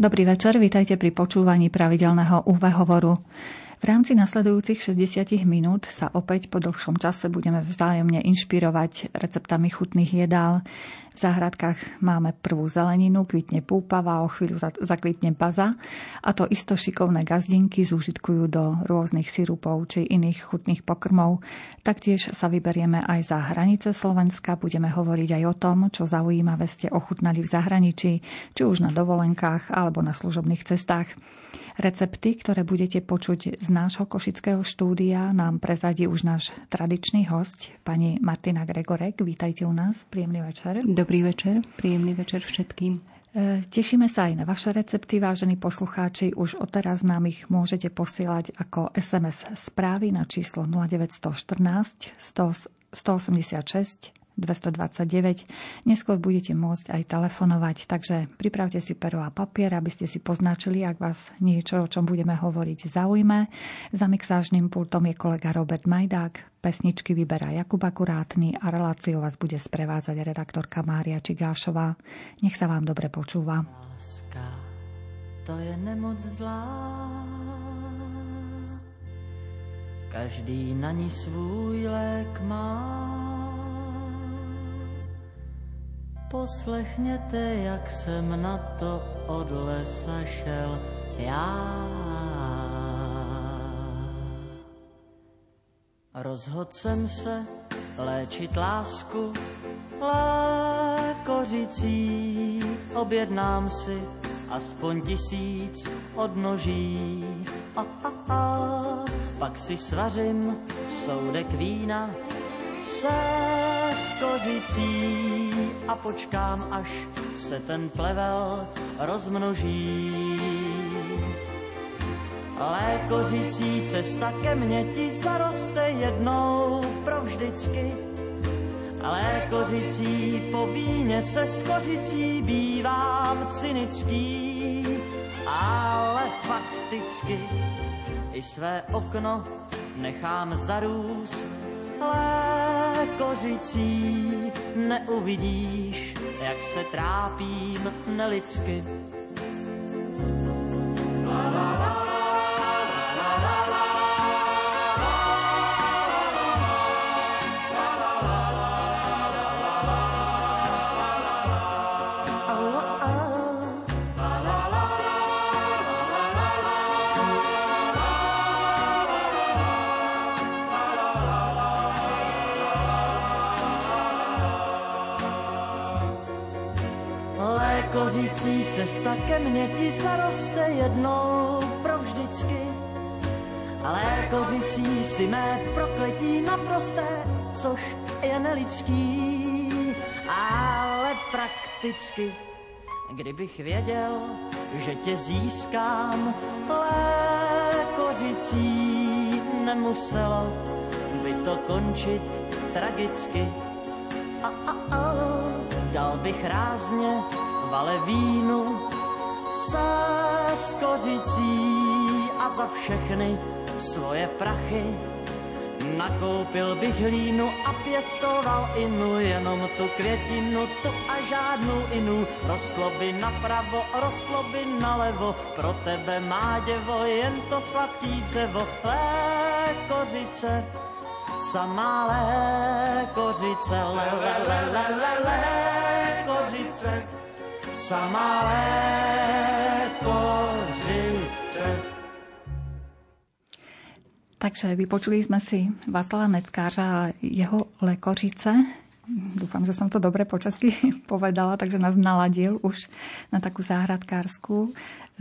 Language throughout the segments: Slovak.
Dobrý večer, vítajte pri počúvaní pravidelného UV hovoru. V rámci nasledujúcich 60 minút sa opäť po dlhšom čase budeme vzájomne inšpirovať receptami chutných jedál. V záhradkách máme prvú zeleninu, kvitne púpava, o chvíľu zakvitne baza a to isto šikovné gazdinky zúžitkujú do rôznych sirupov či iných chutných pokrmov. Taktiež sa vyberieme aj za hranice Slovenska, budeme hovoriť aj o tom, čo zaujímavé ste ochutnali v zahraničí, či už na dovolenkách alebo na služobných cestách. Recepty, ktoré budete počuť z nášho košického štúdia, nám prezradí už náš tradičný host, pani Martina Gregorek. Vítajte u nás. Príjemný večer. Dobrý večer. Príjemný večer všetkým. E, tešíme sa aj na vaše recepty, vážení poslucháči. Už odteraz nám ich môžete posielať ako SMS správy na číslo 0914 186 229. Neskôr budete môcť aj telefonovať, takže pripravte si pero a papier, aby ste si poznačili, ak vás niečo, o čom budeme hovoriť, zaujme. Za mixážnym pultom je kolega Robert Majdák, pesničky vyberá Jakub Akurátny a reláciu vás bude sprevádzať redaktorka Mária Čigášová. Nech sa vám dobre počúva. Láska, to je nemoc zlá, každý na ní svůj lék má. Poslechněte, jak jsem na to od lesa šel já. Rozhodl jsem se léčit lásku lékořicí. Objednám si aspoň tisíc odnoží. A, a, a, pak si svařím soudek vína se skořicí a počkám, až se ten plevel rozmnoží. Lékořící cesta ke mně ti zaroste jednou provždycky. Lékořící po víně se skořicí bývám cynický, ale fakticky i své okno nechám zarůst kořicí neuvidíš, jak se trápím nelidsky. Cesta ke mně ti zaroste jednou provždycky. Ale kořící si mé prokletí naprosté, což je nelidský, ale prakticky. Kdybych věděl, že tě získám, kořící nemuselo by to končit tragicky. A, a, a, dal bych rázně vale vínu se skořicí a za všechny svoje prachy Nakoupil bych hlínu a pěstoval inu, jenom tu květinu, tu a žádnou inu. Rostlo by napravo, rostlo by nalevo, pro tebe má děvo, jen to sladký dřevo. Lékořice, samá lékořice, le, le, le, le, le, lékořice sama lékořice. Takže vypočuli sme si Václava Neckářa a jeho lékořice. Dúfam, že som to dobre počasky povedala, takže nás naladil už na takú záhradkárskú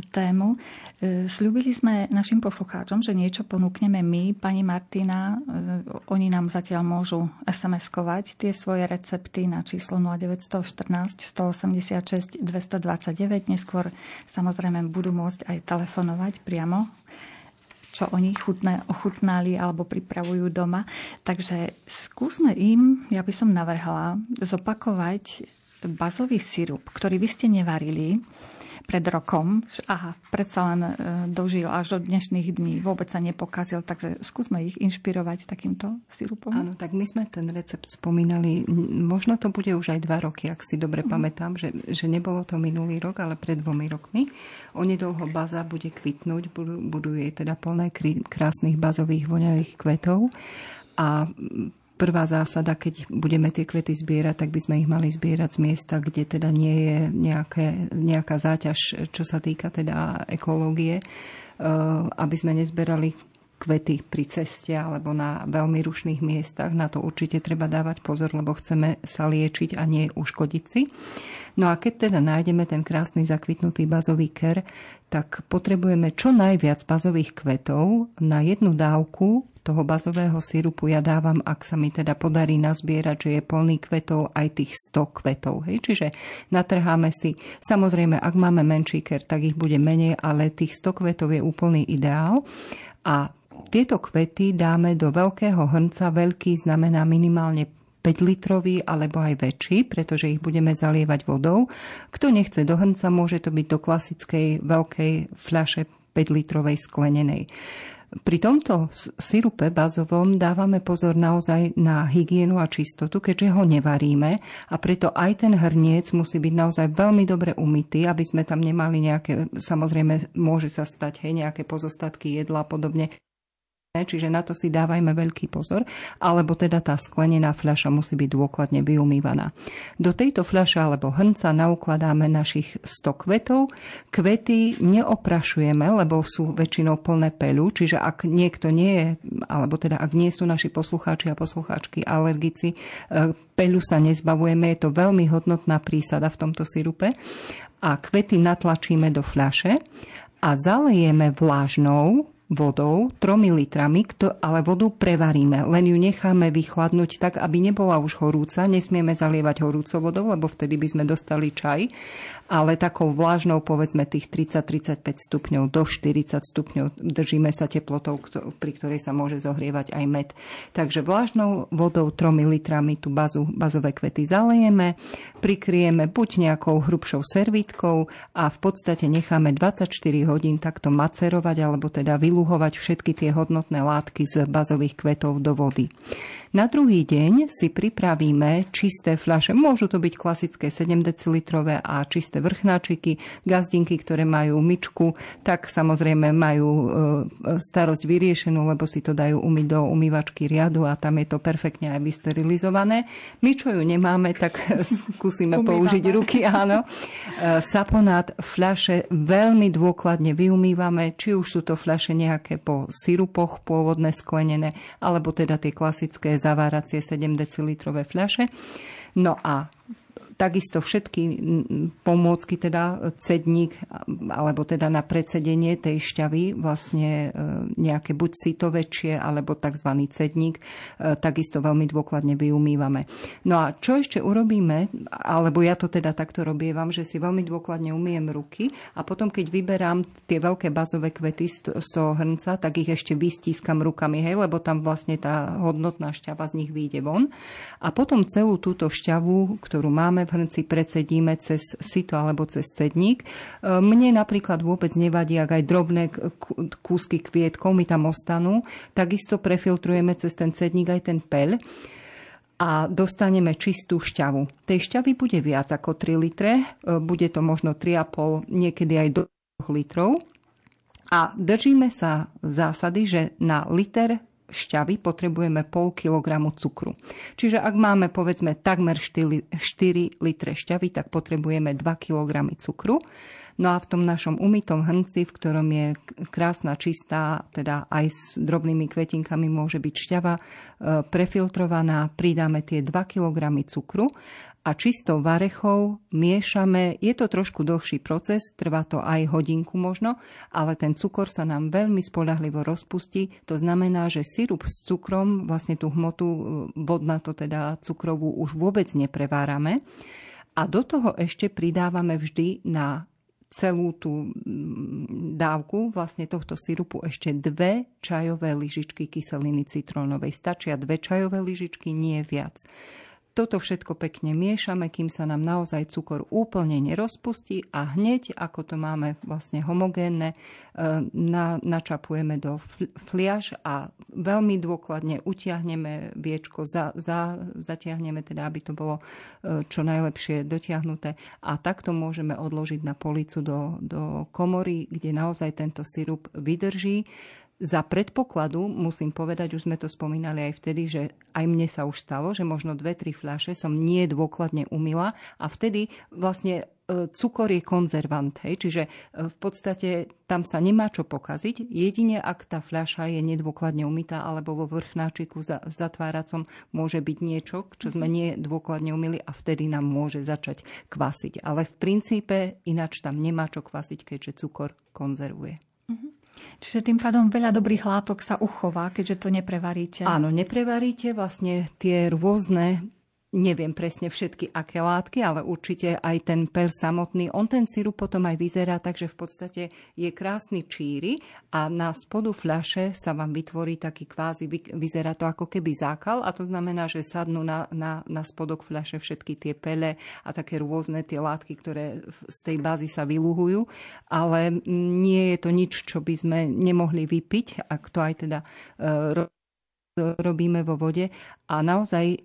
tému. E, sľubili sme našim poslucháčom, že niečo ponúkneme my. Pani Martina, e, oni nám zatiaľ môžu SMS-kovať tie svoje recepty na číslo 0914 186 229. Neskôr samozrejme budú môcť aj telefonovať priamo čo oni chutné, ochutnali alebo pripravujú doma. Takže skúsme im, ja by som navrhla, zopakovať bazový sirup, ktorý vy ste nevarili pred rokom. Aha, predsa len e, dožil až do dnešných dní, vôbec sa nepokazil, takže skúsme ich inšpirovať takýmto sirupom. Áno, tak my sme ten recept spomínali, možno to bude už aj dva roky, ak si dobre mm. pamätám, že, že nebolo to minulý rok, ale pred dvomi rokmi. Onedlho baza bude kvitnúť, budú, budú jej teda plné krásnych bazových voňavých kvetov a prvá zásada, keď budeme tie kvety zbierať, tak by sme ich mali zbierať z miesta, kde teda nie je nejaké, nejaká záťaž, čo sa týka teda ekológie, e, aby sme nezberali kvety pri ceste alebo na veľmi rušných miestach. Na to určite treba dávať pozor, lebo chceme sa liečiť a nie uškodiť si. No a keď teda nájdeme ten krásny zakvitnutý bazový ker, tak potrebujeme čo najviac bazových kvetov na jednu dávku toho bazového sirupu ja dávam, ak sa mi teda podarí nazbierať, že je plný kvetov, aj tých 100 kvetov. Hej? Čiže natrháme si, samozrejme, ak máme menší ker, tak ich bude menej, ale tých 100 kvetov je úplný ideál. A tieto kvety dáme do veľkého hrnca, veľký znamená minimálne 5 litrový alebo aj väčší, pretože ich budeme zalievať vodou. Kto nechce do hrnca, môže to byť do klasickej veľkej fľaše 5 litrovej sklenenej. Pri tomto sirupe bazovom dávame pozor naozaj na hygienu a čistotu, keďže ho nevaríme a preto aj ten hrniec musí byť naozaj veľmi dobre umytý, aby sme tam nemali nejaké, samozrejme môže sa stať hej, nejaké pozostatky jedla a podobne čiže na to si dávajme veľký pozor, alebo teda tá sklenená fľaša musí byť dôkladne vyumývaná. Do tejto fľaše alebo hrnca naukladáme našich 100 kvetov. Kvety neoprašujeme, lebo sú väčšinou plné pelu, čiže ak niekto nie je, alebo teda ak nie sú naši poslucháči a poslucháčky alergici, e, peľu sa nezbavujeme, je to veľmi hodnotná prísada v tomto sirupe a kvety natlačíme do fľaše a zalejeme vlážnou vodou, tromi litrami, ale vodu prevaríme. Len ju necháme vychladnúť tak, aby nebola už horúca. Nesmieme zalievať horúcou vodou, lebo vtedy by sme dostali čaj. Ale takou vlážnou, povedzme tých 30-35 stupňov do 40 stupňov držíme sa teplotou, pri ktorej sa môže zohrievať aj med. Takže vlážnou vodou tromi litrami tú bazu, bazové kvety zalejeme, prikrieme buď nejakou hrubšou servítkou a v podstate necháme 24 hodín takto macerovať alebo teda vylúčiť vyluhovať všetky tie hodnotné látky z bazových kvetov do vody. Na druhý deň si pripravíme čisté fľaše. Môžu to byť klasické 7 decilitrové a čisté vrchnáčiky, gazdinky, ktoré majú myčku, tak samozrejme majú e, starosť vyriešenú, lebo si to dajú umyť do umývačky riadu a tam je to perfektne aj vysterilizované. My, čo ju nemáme, tak skúsime použiť ruky, áno. E, saponát, fľaše veľmi dôkladne vyumývame, či už sú to fľaše nejaké po sirupoch pôvodné sklenené, alebo teda tie klasické zaváracie 7 decilitrové fľaše. No a Takisto všetky pomôcky, teda cedník, alebo teda na predsedenie tej šťavy, vlastne e, nejaké buď sito väčšie, alebo tzv. cedník, e, takisto veľmi dôkladne vyumývame. No a čo ešte urobíme, alebo ja to teda takto robievam, že si veľmi dôkladne umiem ruky a potom, keď vyberám tie veľké bazové kvety z toho hrnca, tak ich ešte vystískam rukami, hej, lebo tam vlastne tá hodnotná šťava z nich vyjde von. A potom celú túto šťavu, ktorú máme hrnci predsedíme cez sito alebo cez cedník. E, mne napríklad vôbec nevadí, ak aj drobné kúsky kvietkov mi tam ostanú. Takisto prefiltrujeme cez ten cedník aj ten peľ a dostaneme čistú šťavu. Tej šťavy bude viac ako 3 litre, e, bude to možno 3,5, niekedy aj do 2 litrov. A držíme sa zásady, že na liter šťavy potrebujeme pol kilogramu cukru. Čiže ak máme povedzme takmer 4, 4 litre šťavy, tak potrebujeme 2 kg cukru. No a v tom našom umytom hrnci, v ktorom je krásna, čistá, teda aj s drobnými kvetinkami môže byť šťava, e, prefiltrovaná, pridáme tie 2 kg cukru a čistou varechou miešame. Je to trošku dlhší proces, trvá to aj hodinku možno, ale ten cukor sa nám veľmi spolahlivo rozpustí. To znamená, že sirup s cukrom, vlastne tú hmotu e, vodná to teda cukrovú už vôbec neprevárame. A do toho ešte pridávame vždy na celú tú dávku vlastne tohto sirupu ešte dve čajové lyžičky kyseliny citrónovej. Stačia dve čajové lyžičky, nie viac. Toto všetko pekne miešame, kým sa nám naozaj cukor úplne nerozpustí a hneď, ako to máme vlastne homogénne, e, na, načapujeme do fliaž a veľmi dôkladne utiahneme viečko, za, za, zatiahneme teda, aby to bolo e, čo najlepšie dotiahnuté. A takto môžeme odložiť na policu do, do komory, kde naozaj tento sirup vydrží za predpokladu, musím povedať, už sme to spomínali aj vtedy, že aj mne sa už stalo, že možno dve, tri fľaše som nie dôkladne umila a vtedy vlastne e, cukor je konzervant, hej, čiže e, v podstate tam sa nemá čo pokaziť, jedine ak tá fľaša je nedôkladne umytá alebo vo vrchnáčiku za, zatváracom môže byť niečo, čo sme nie dôkladne umili a vtedy nám môže začať kvasiť. Ale v princípe ináč tam nemá čo kvasiť, keďže cukor konzervuje. Mm-hmm. Čiže tým pádom veľa dobrých látok sa uchová, keďže to neprevaríte. Áno, neprevaríte vlastne tie rôzne neviem presne všetky aké látky, ale určite aj ten per samotný. On ten sirup potom aj vyzerá tak, že v podstate je krásny číry a na spodu fľaše sa vám vytvorí taký kvázi, vyzerá to ako keby zákal a to znamená, že sadnú na, na, na spodok fľaše všetky tie pele a také rôzne tie látky, ktoré z tej bázy sa vyluhujú, ale nie je to nič, čo by sme nemohli vypiť, ak to aj teda uh, robíme vo vode. A naozaj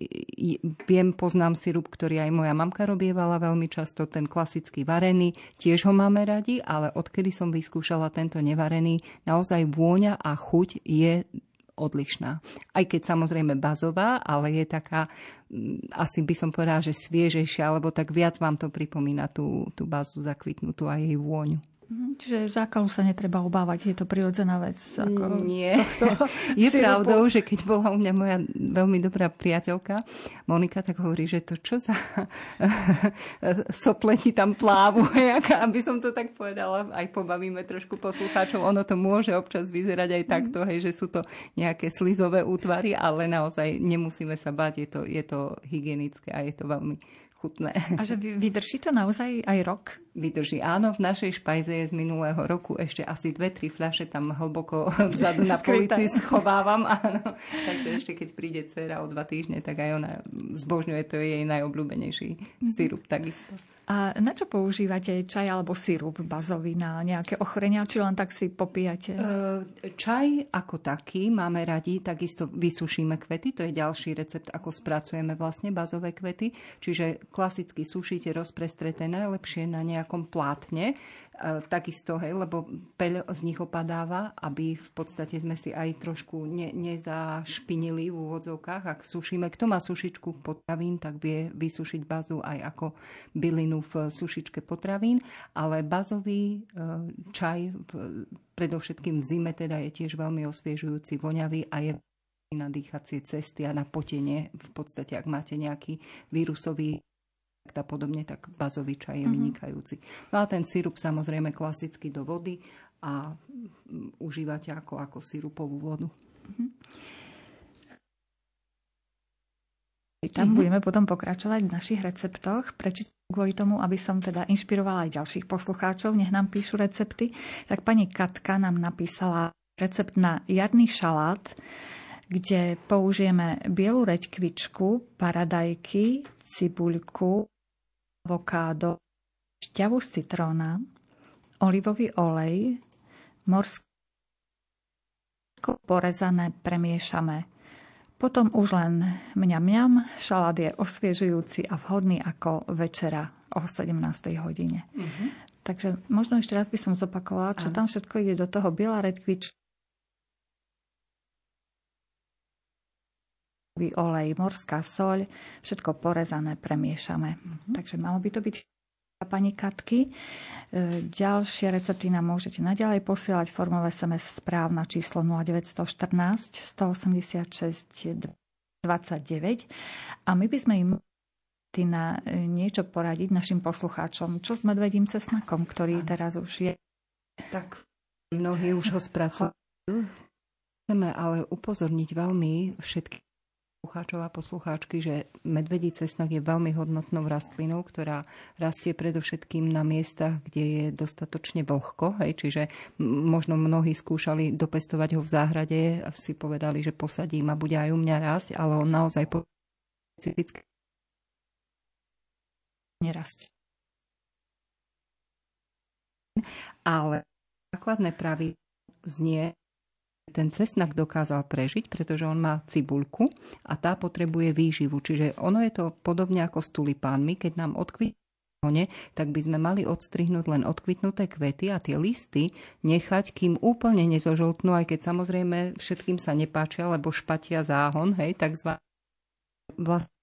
viem, poznám sirup, ktorý aj moja mamka robievala veľmi často, ten klasický varený. Tiež ho máme radi, ale odkedy som vyskúšala tento nevarený, naozaj vôňa a chuť je odlišná. Aj keď samozrejme bazová, ale je taká, asi by som povedala, že sviežejšia, alebo tak viac vám to pripomína tú, tú bazu zakvitnutú a jej vôňu. Mhm, čiže zákalu sa netreba obávať, je to prirodzená vec. Ako Nie. je pravdou, že keď bola u mňa moja veľmi dobrá priateľka Monika, tak hovorí, že to čo za sopleti tam plávu, aby som to tak povedala, aj pobavíme trošku poslucháčov, ono to môže občas vyzerať aj takto, hej, že sú to nejaké slizové útvary, ale naozaj nemusíme sa báť, je to, je to hygienické a je to veľmi chutné. A že vydrží to naozaj aj rok? Vydrží, áno. V našej špajze je z minulého roku ešte asi dve, tri fľaše tam hlboko vzadu na polici schovávam. Áno. Takže ešte keď príde dcera o dva týždne, tak aj ona zbožňuje, to je jej najobľúbenejší mm-hmm. sirup takisto. A na čo používate čaj alebo sirup bazový? Na nejaké ochorenia, či len tak si popíjate? Čaj ako taký máme radi, takisto vysušíme kvety, to je ďalší recept, ako spracujeme vlastne bazové kvety. Čiže klasicky sušíte rozprestreté najlepšie na nejakom plátne, takisto, hej, lebo peľ z nich opadáva, aby v podstate sme si aj trošku ne, nezašpinili v úvodzovkách. Ak sušíme, kto má sušičku potravín, tak vie vysušiť bazu aj ako bylinu v sušičke potravín, ale bazový e, čaj predovšetkým v zime teda je tiež veľmi osviežujúci, voňavý a je na dýchacie cesty a na potenie. V podstate, ak máte nejaký vírusový a podobne, tak bazový čaj je mhm. vynikajúci. No a ten sirup samozrejme klasicky do vody a užívate ako, ako sirupovú vodu. Mm-hmm. Tam mm-hmm. budeme potom pokračovať v našich receptoch. Prečítam kvôli tomu, aby som teda inšpirovala aj ďalších poslucháčov, nech nám píšu recepty. Tak pani Katka nám napísala recept na jarný šalát, kde použijeme bielu reďkvičku, paradajky, cibuľku, avokádo, šťavu z citróna, olivový olej, morské porezané premiešame potom už len mňam mňam, šalát je osviežujúci a vhodný ako večera o 17. hodine. Uh-huh. Takže možno ešte raz by som zopakovala, čo tam všetko ide do toho. Biela redkvič, olej, morská soľ, všetko porezané, premiešame. Uh-huh. Takže malo by to byť pani Katky. E, ďalšie recepty nám môžete naďalej posielať formou SMS správ na číslo 0914 186 29 a my by sme im na e, niečo poradiť našim poslucháčom. Čo s medvedím cesnakom, ktorý teraz už je? Tak mnohí už ho spracujú. Chceme ale upozorniť veľmi všetky poslucháčov a poslucháčky, že medvedí cesnak je veľmi hodnotnou rastlinou, ktorá rastie predovšetkým na miestach, kde je dostatočne vlhko. Hej, čiže možno mnohí skúšali dopestovať ho v záhrade a si povedali, že posadím a bude aj u mňa rásť, ale on naozaj specifické nerastie. Ale základné pravidlo znie, ten cesnak dokázal prežiť, pretože on má cibulku a tá potrebuje výživu. Čiže ono je to podobne ako s tulipánmi, keď nám odkvitne tak by sme mali odstrihnúť len odkvitnuté kvety a tie listy nechať, kým úplne nezožltnú, aj keď samozrejme všetkým sa nepáčia, lebo špatia záhon, hej, takzvaný vlastne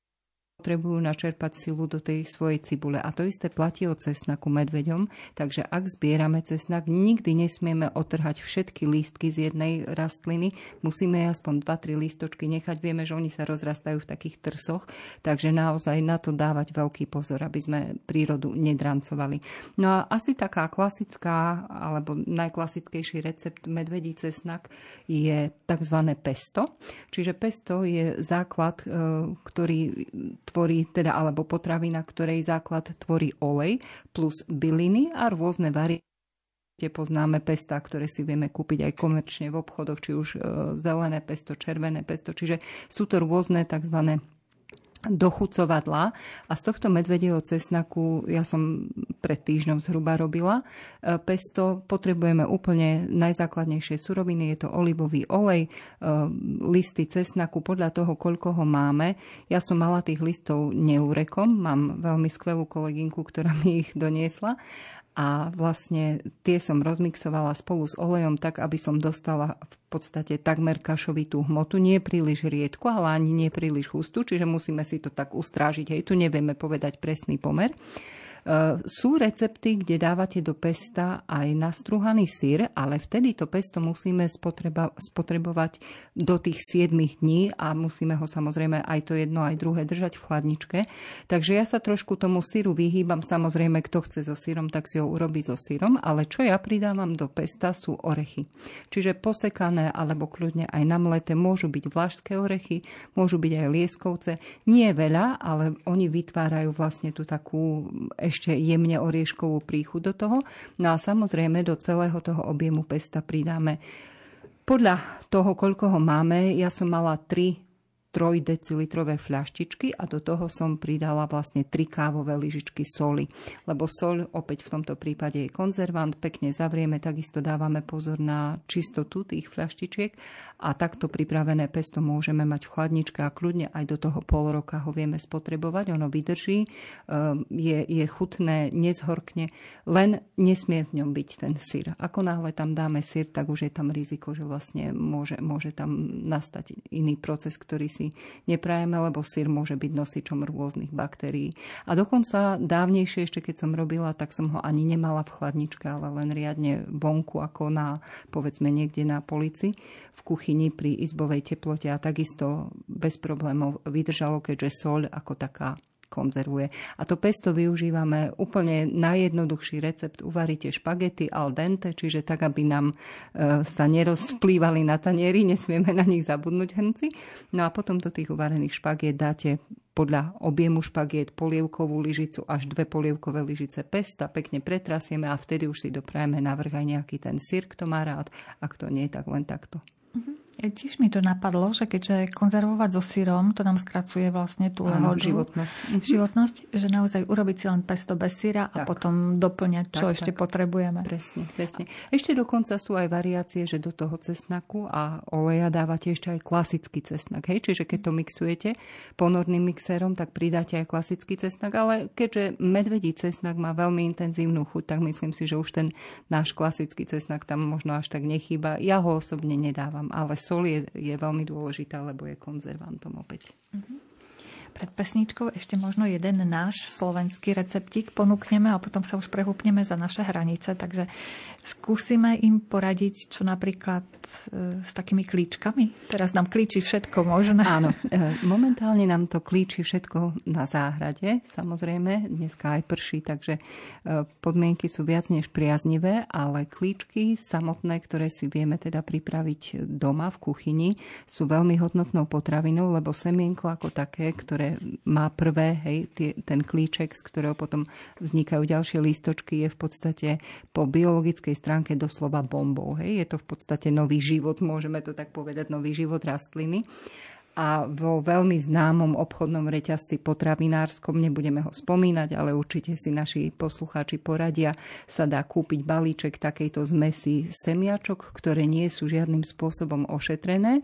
potrebujú načerpať silu do tej svojej cibule. A to isté platí o cesnaku medveďom, takže ak zbierame cesnak, nikdy nesmieme otrhať všetky lístky z jednej rastliny, musíme aspoň 2-3 lístočky nechať. Vieme, že oni sa rozrastajú v takých trsoch, takže naozaj na to dávať veľký pozor, aby sme prírodu nedrancovali. No a asi taká klasická, alebo najklasickejší recept medvedí cesnak je tzv. pesto. Čiže pesto je základ, e, ktorý tvorí, teda, alebo potravina, ktorej základ tvorí olej plus byliny a rôzne varianty poznáme pesta, ktoré si vieme kúpiť aj komerčne v obchodoch, či už e, zelené pesto, červené pesto. Čiže sú to rôzne tzv dochucovadla a z tohto medvedieho cesnaku ja som pred týždňom zhruba robila. E, pesto potrebujeme úplne najzákladnejšie suroviny, je to olivový olej, e, listy cesnaku podľa toho, koľko ho máme. Ja som mala tých listov neurekom, mám veľmi skvelú kolegynku, ktorá mi ich doniesla a vlastne tie som rozmixovala spolu s olejom tak, aby som dostala v podstate takmer kašovitú hmotu, nie príliš riedku, ale ani nie príliš hustú, čiže musíme si to tak ustrážiť. Hej, tu nevieme povedať presný pomer. E, sú recepty, kde dávate do pesta aj nastruhaný sír, ale vtedy to pesto musíme spotreba, spotrebovať do tých 7 dní a musíme ho samozrejme aj to jedno, aj druhé držať v chladničke. Takže ja sa trošku tomu síru vyhýbam. Samozrejme, kto chce so sírom, tak si ho urobí so sírom, ale čo ja pridávam do pesta sú orechy. Čiže posekané alebo kľudne aj namleté môžu byť vlašské orechy, môžu byť aj lieskovce. Nie veľa, ale oni vytvárajú vlastne tú takú ešte jemne orieškovú príchu do toho. No a samozrejme do celého toho objemu pesta pridáme podľa toho, koľko ho máme, ja som mala 3 3 decilitrové fľaštičky a do toho som pridala vlastne 3 kávové lyžičky soli. Lebo sol opäť v tomto prípade je konzervant, pekne zavrieme, takisto dávame pozor na čistotu tých fľaštičiek a takto pripravené pesto môžeme mať v chladničke a kľudne aj do toho pol roka ho vieme spotrebovať, ono vydrží, ehm, je, je chutné, nezhorkne, len nesmie v ňom byť ten syr. Ako náhle tam dáme syr, tak už je tam riziko, že vlastne môže, môže tam nastať iný proces, ktorý si si neprajeme, lebo sír môže byť nosičom rôznych baktérií. A dokonca dávnejšie, ešte keď som robila, tak som ho ani nemala v chladničke, ale len riadne vonku, ako na, povedzme, niekde na polici, v kuchyni pri izbovej teplote a takisto bez problémov vydržalo, keďže soľ ako taká konzervuje. A to pesto využívame úplne najjednoduchší recept. Uvaríte špagety al dente, čiže tak, aby nám e, sa nerozplývali na tanieri, nesmieme na nich zabudnúť hrnci. No a potom do tých uvarených špagiet dáte podľa objemu špagiet polievkovú lyžicu až dve polievkové lyžice pesta, pekne pretrasieme a vtedy už si doprajeme na vrch aj nejaký ten sír, kto má rád, a kto nie, tak len takto. Mm-hmm. Tiež mi to napadlo, že keďže konzervovať so syrom, to nám skracuje vlastne tú lehodu. životnosť. Mhm. Životnosť, že naozaj urobiť si len pesto bez syra tak. a potom doplňať, čo tak, ešte tak. potrebujeme. Presne, presne. Ešte dokonca sú aj variácie, že do toho cesnaku a oleja dávate ešte aj klasický cesnak. Hej? Čiže keď to mixujete ponorným mixérom, tak pridáte aj klasický cesnak, ale keďže medvedí cesnak má veľmi intenzívnu chuť, tak myslím si, že už ten náš klasický cesnak tam možno až tak nechýba. Ja ho osobne nedávam, ale sol je, je veľmi dôležitá, lebo je konzervantom opäť. Mm-hmm. Pred pesničkou ešte možno jeden náš slovenský receptík ponúkneme a potom sa už prehúpneme za naše hranice. Takže skúsime im poradiť, čo napríklad e, s takými klíčkami. Teraz nám klíči všetko možné. Áno, e, momentálne nám to klíči všetko na záhrade. Samozrejme, dneska aj prší, takže e, podmienky sú viac než priaznivé, ale klíčky samotné, ktoré si vieme teda pripraviť doma v kuchyni, sú veľmi hodnotnou potravinou, lebo semienko ako také, ktoré ktoré má prvé, hej, tie, ten klíček, z ktorého potom vznikajú ďalšie lístočky, je v podstate po biologickej stránke doslova bombou. Hej. Je to v podstate nový život, môžeme to tak povedať, nový život rastliny. a vo veľmi známom obchodnom reťazci potravinárskom, nebudeme ho spomínať, ale určite si naši poslucháči poradia, sa dá kúpiť balíček takejto zmesi semiačok, ktoré nie sú žiadnym spôsobom ošetrené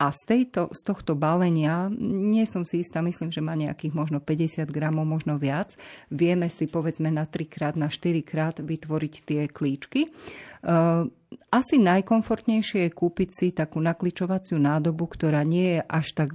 a z, tejto, z tohto balenia, nie som si istá, myslím, že má nejakých možno 50 gramov, možno viac, vieme si povedzme na 3 krát, na 4 krát vytvoriť tie klíčky. Ehm, asi najkomfortnejšie je kúpiť si takú nakličovaciu nádobu, ktorá nie je až tak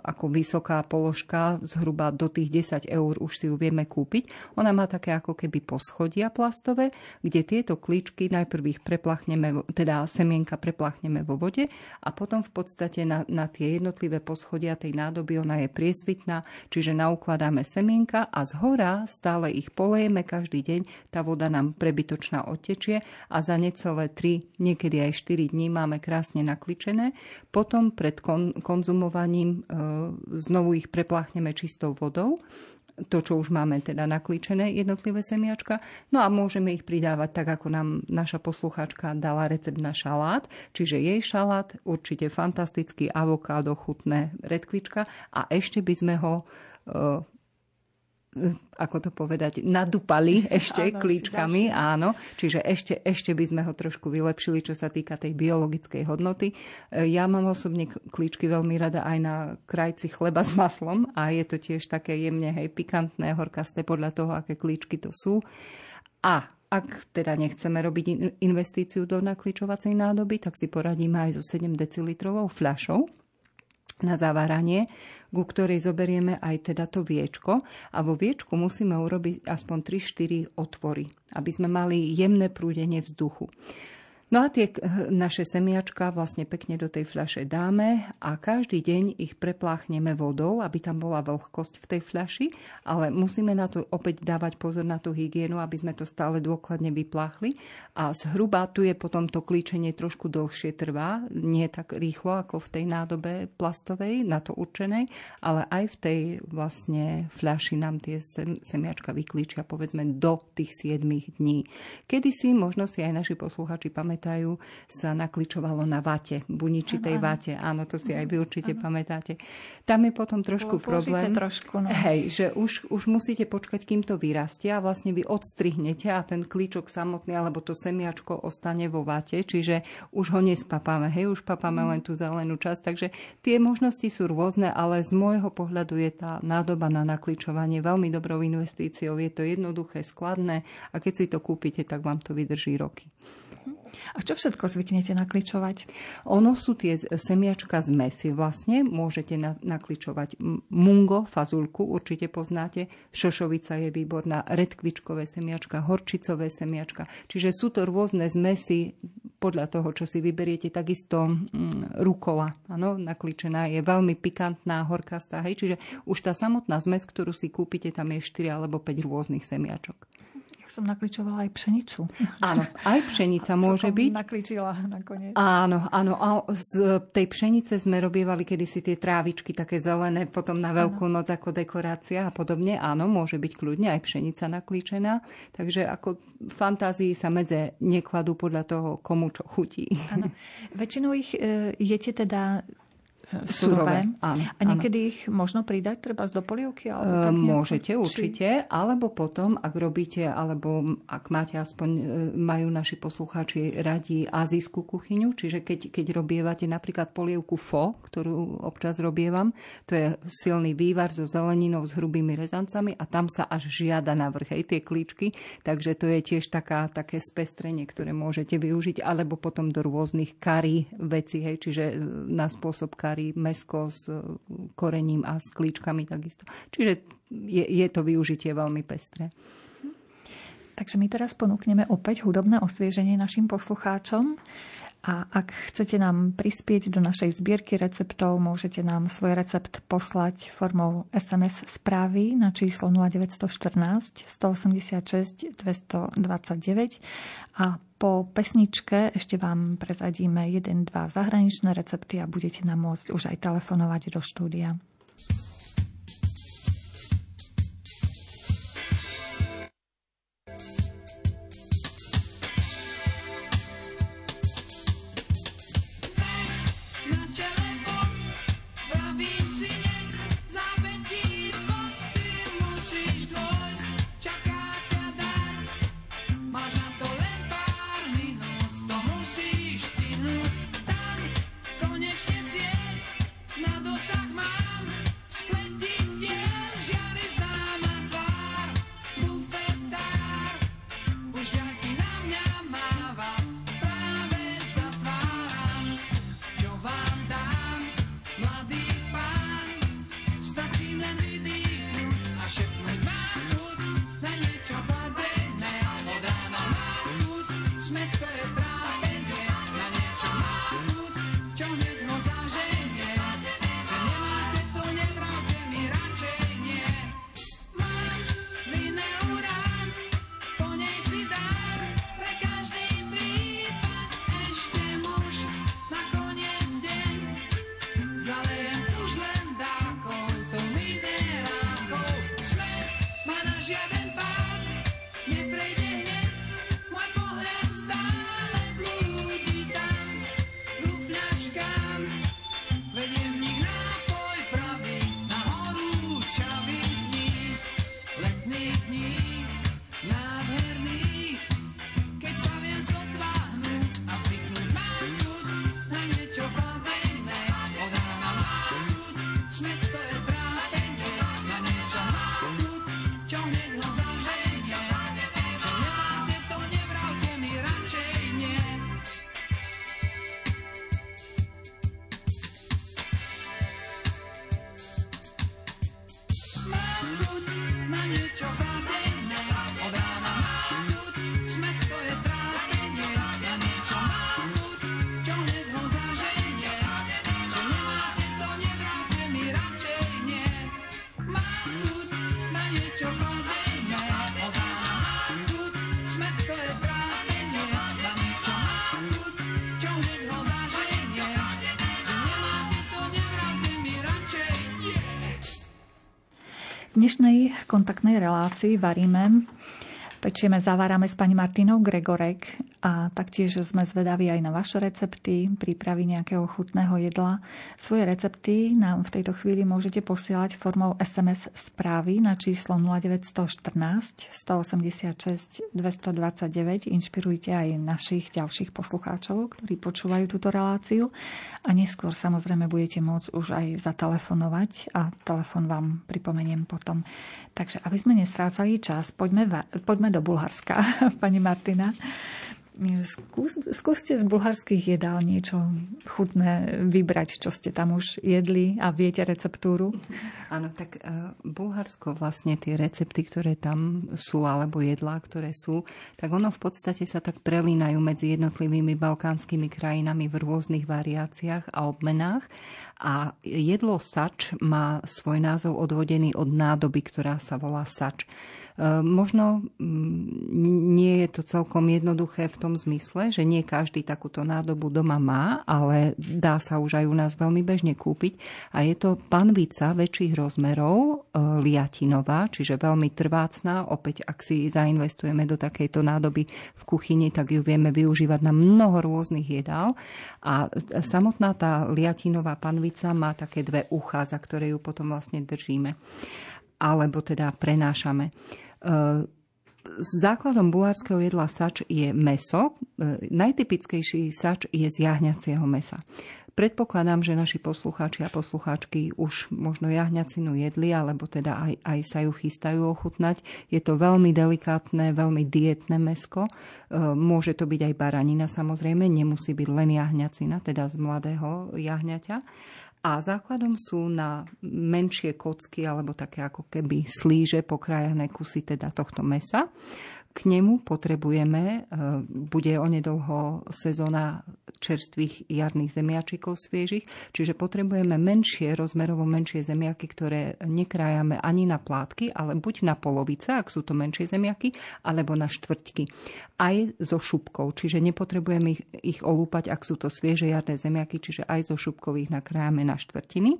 ako vysoká položka, zhruba do tých 10 eur už si ju vieme kúpiť. Ona má také ako keby poschodia plastové, kde tieto klíčky najprv ich preplachneme, teda semienka preplachneme vo vode a potom v podstate na, na tie jednotlivé poschodia tej nádoby ona je priesvitná, čiže naukladáme semienka a z hora stále ich polejeme každý deň, tá voda nám prebytočná odtečie a za necelé 3, niekedy aj 4 dní máme krásne nakličené. Potom pred kon, konzumovaním e, znovu ich prepláchneme čistou vodou to, čo už máme teda nakličené jednotlivé semiačka. No a môžeme ich pridávať tak, ako nám naša poslucháčka dala recept na šalát. Čiže jej šalát, určite fantastický avokádo, chutné redkvička a ešte by sme ho e, ako to povedať, nadupali ešte áno, klíčkami, áno. Čiže ešte, ešte by sme ho trošku vylepšili, čo sa týka tej biologickej hodnoty. E, ja mám osobne klíčky veľmi rada aj na krajci chleba s maslom a je to tiež také jemne, hej, pikantné, horkasté podľa toho, aké klíčky to sú. A ak teda nechceme robiť investíciu do nakličovacej nádoby, tak si poradíme aj so 7 decilitrovou fľašou na zaváranie, ku ktorej zoberieme aj teda to viečko a vo viečku musíme urobiť aspoň 3-4 otvory, aby sme mali jemné prúdenie vzduchu. No a tie naše semiačka vlastne pekne do tej fľaše dáme a každý deň ich prepláchneme vodou, aby tam bola vlhkosť v tej fľaši, ale musíme na to opäť dávať pozor na tú hygienu, aby sme to stále dôkladne vypláchli. A zhruba tu je potom to klíčenie trošku dlhšie trvá, nie tak rýchlo ako v tej nádobe plastovej, na to určenej, ale aj v tej vlastne fľaši nám tie semiačka vyklíčia povedzme do tých 7 dní. Kedy si, možno si aj naši posluchači pamätajú, pamätajú, sa nakličovalo na vate, buničitej ano, vate. Áno, to si aj vy určite ano. pamätáte. Tam je potom trošku Bolo problém. trošku, no. Hej, že už, už musíte počkať, kým to vyrastie a vlastne vy odstrihnete a ten klíčok samotný alebo to semiačko ostane vo vate, čiže už ho nespapáme. Hej, už papáme mm. len tú zelenú časť. Takže tie možnosti sú rôzne, ale z môjho pohľadu je tá nádoba na nakličovanie veľmi dobrou investíciou. Je to jednoduché, skladné a keď si to kúpite, tak vám to vydrží roky. A čo všetko zvyknete nakličovať? Ono sú tie semiačka z mesy vlastne. Môžete nakličovať mungo, fazulku, určite poznáte. Šošovica je výborná, redkvičkové semiačka, horčicové semiačka. Čiže sú to rôzne zmesy podľa toho, čo si vyberiete. Takisto mm, rukola, áno, nakličená je veľmi pikantná, horkastá. Hej, čiže už tá samotná zmes, ktorú si kúpite, tam je 4 alebo 5 rôznych semiačok som nakličovala aj pšenicu. Áno, aj pšenica môže byť. nakličila nakoniec. Áno, áno. A z tej pšenice sme robievali kedysi tie trávičky také zelené, potom na Veľkú noc ako dekorácia a podobne. Áno, môže byť kľudne aj pšenica naklíčená. Takže ako fantázii sa medze nekladú podľa toho, komu čo chutí. Áno. Väčšinou ich e, jete teda surové. Áno, a niekedy áno. ich možno pridať treba z dopolievky? Alebo tak Môžete či... určite, alebo potom, ak robíte, alebo ak máte aspoň, e, majú naši poslucháči radi azijskú kuchyňu, čiže keď, keď robievate napríklad polievku fo, ktorú občas robievam, to je silný vývar so zeleninou, s hrubými rezancami a tam sa až žiada na vrch, tie klíčky, takže to je tiež taká, také spestrenie, ktoré môžete využiť, alebo potom do rôznych kary veci, hej, čiže e, na spôsob kary varí mesko s e, korením a s klíčkami takisto. Čiže je, je to využitie veľmi pestré. Takže my teraz ponúkneme opäť hudobné osvieženie našim poslucháčom. A ak chcete nám prispieť do našej zbierky receptov, môžete nám svoj recept poslať formou SMS správy na číslo 0914 186 229 a po pesničke ešte vám prezadíme jeden, dva zahraničné recepty a budete nám môcť už aj telefonovať do štúdia. Dnešnej kontaktnej relácii varíme. Pečieme, zavárame s pani Martinou Gregorek a taktiež sme zvedaví aj na vaše recepty, prípravy nejakého chutného jedla. Svoje recepty nám v tejto chvíli môžete posielať formou SMS správy na číslo 0914 186 229. Inšpirujte aj našich ďalších poslucháčov, ktorí počúvajú túto reláciu a neskôr samozrejme budete môcť už aj zatelefonovať a telefon vám pripomeniem potom. Takže aby sme nestrácali čas, poďme, poďme do Bulharska, pani Martina. Skús, skúste z bulharských jedál niečo chutné vybrať, čo ste tam už jedli a viete receptúru. Áno, tak uh, Bulharsko vlastne tie recepty, ktoré tam sú, alebo jedlá, ktoré sú, tak ono v podstate sa tak prelínajú medzi jednotlivými balkánskymi krajinami v rôznych variáciách a obmenách. A jedlo sač má svoj názov odvodený od nádoby, ktorá sa volá sač. Uh, možno mm, nie je to celkom jednoduché v tom zmysle, že nie každý takúto nádobu doma má, ale dá sa už aj u nás veľmi bežne kúpiť. A je to panvica väčších rozmerov, e, liatinová, čiže veľmi trvácná. Opäť, ak si zainvestujeme do takejto nádoby v kuchyni, tak ju vieme využívať na mnoho rôznych jedál. A samotná tá liatinová panvica má také dve ucha, za ktoré ju potom vlastne držíme alebo teda prenášame. Základom bulharského jedla sač je meso. E, najtypickejší sač je z jahňacieho mesa. Predpokladám, že naši poslucháči a poslucháčky už možno jahňacinu jedli, alebo teda aj, aj sa ju chystajú ochutnať. Je to veľmi delikátne, veľmi dietné mesko. E, môže to byť aj baranina samozrejme, nemusí byť len jahňacina, teda z mladého jahňaťa. A základom sú na menšie kocky alebo také ako keby slíže pokrájané kusy teda tohto mesa. K nemu potrebujeme, e, bude onedlho sezóna čerstvých jarných zemiačikov sviežich, čiže potrebujeme menšie, rozmerovo menšie zemiaky, ktoré nekrájame ani na plátky, ale buď na polovice, ak sú to menšie zemiaky, alebo na štvrťky. Aj so šupkou, čiže nepotrebujeme ich, ich olúpať, ak sú to svieže jarné zemiaky, čiže aj so šupkou ich nakrájame na štvrtiny.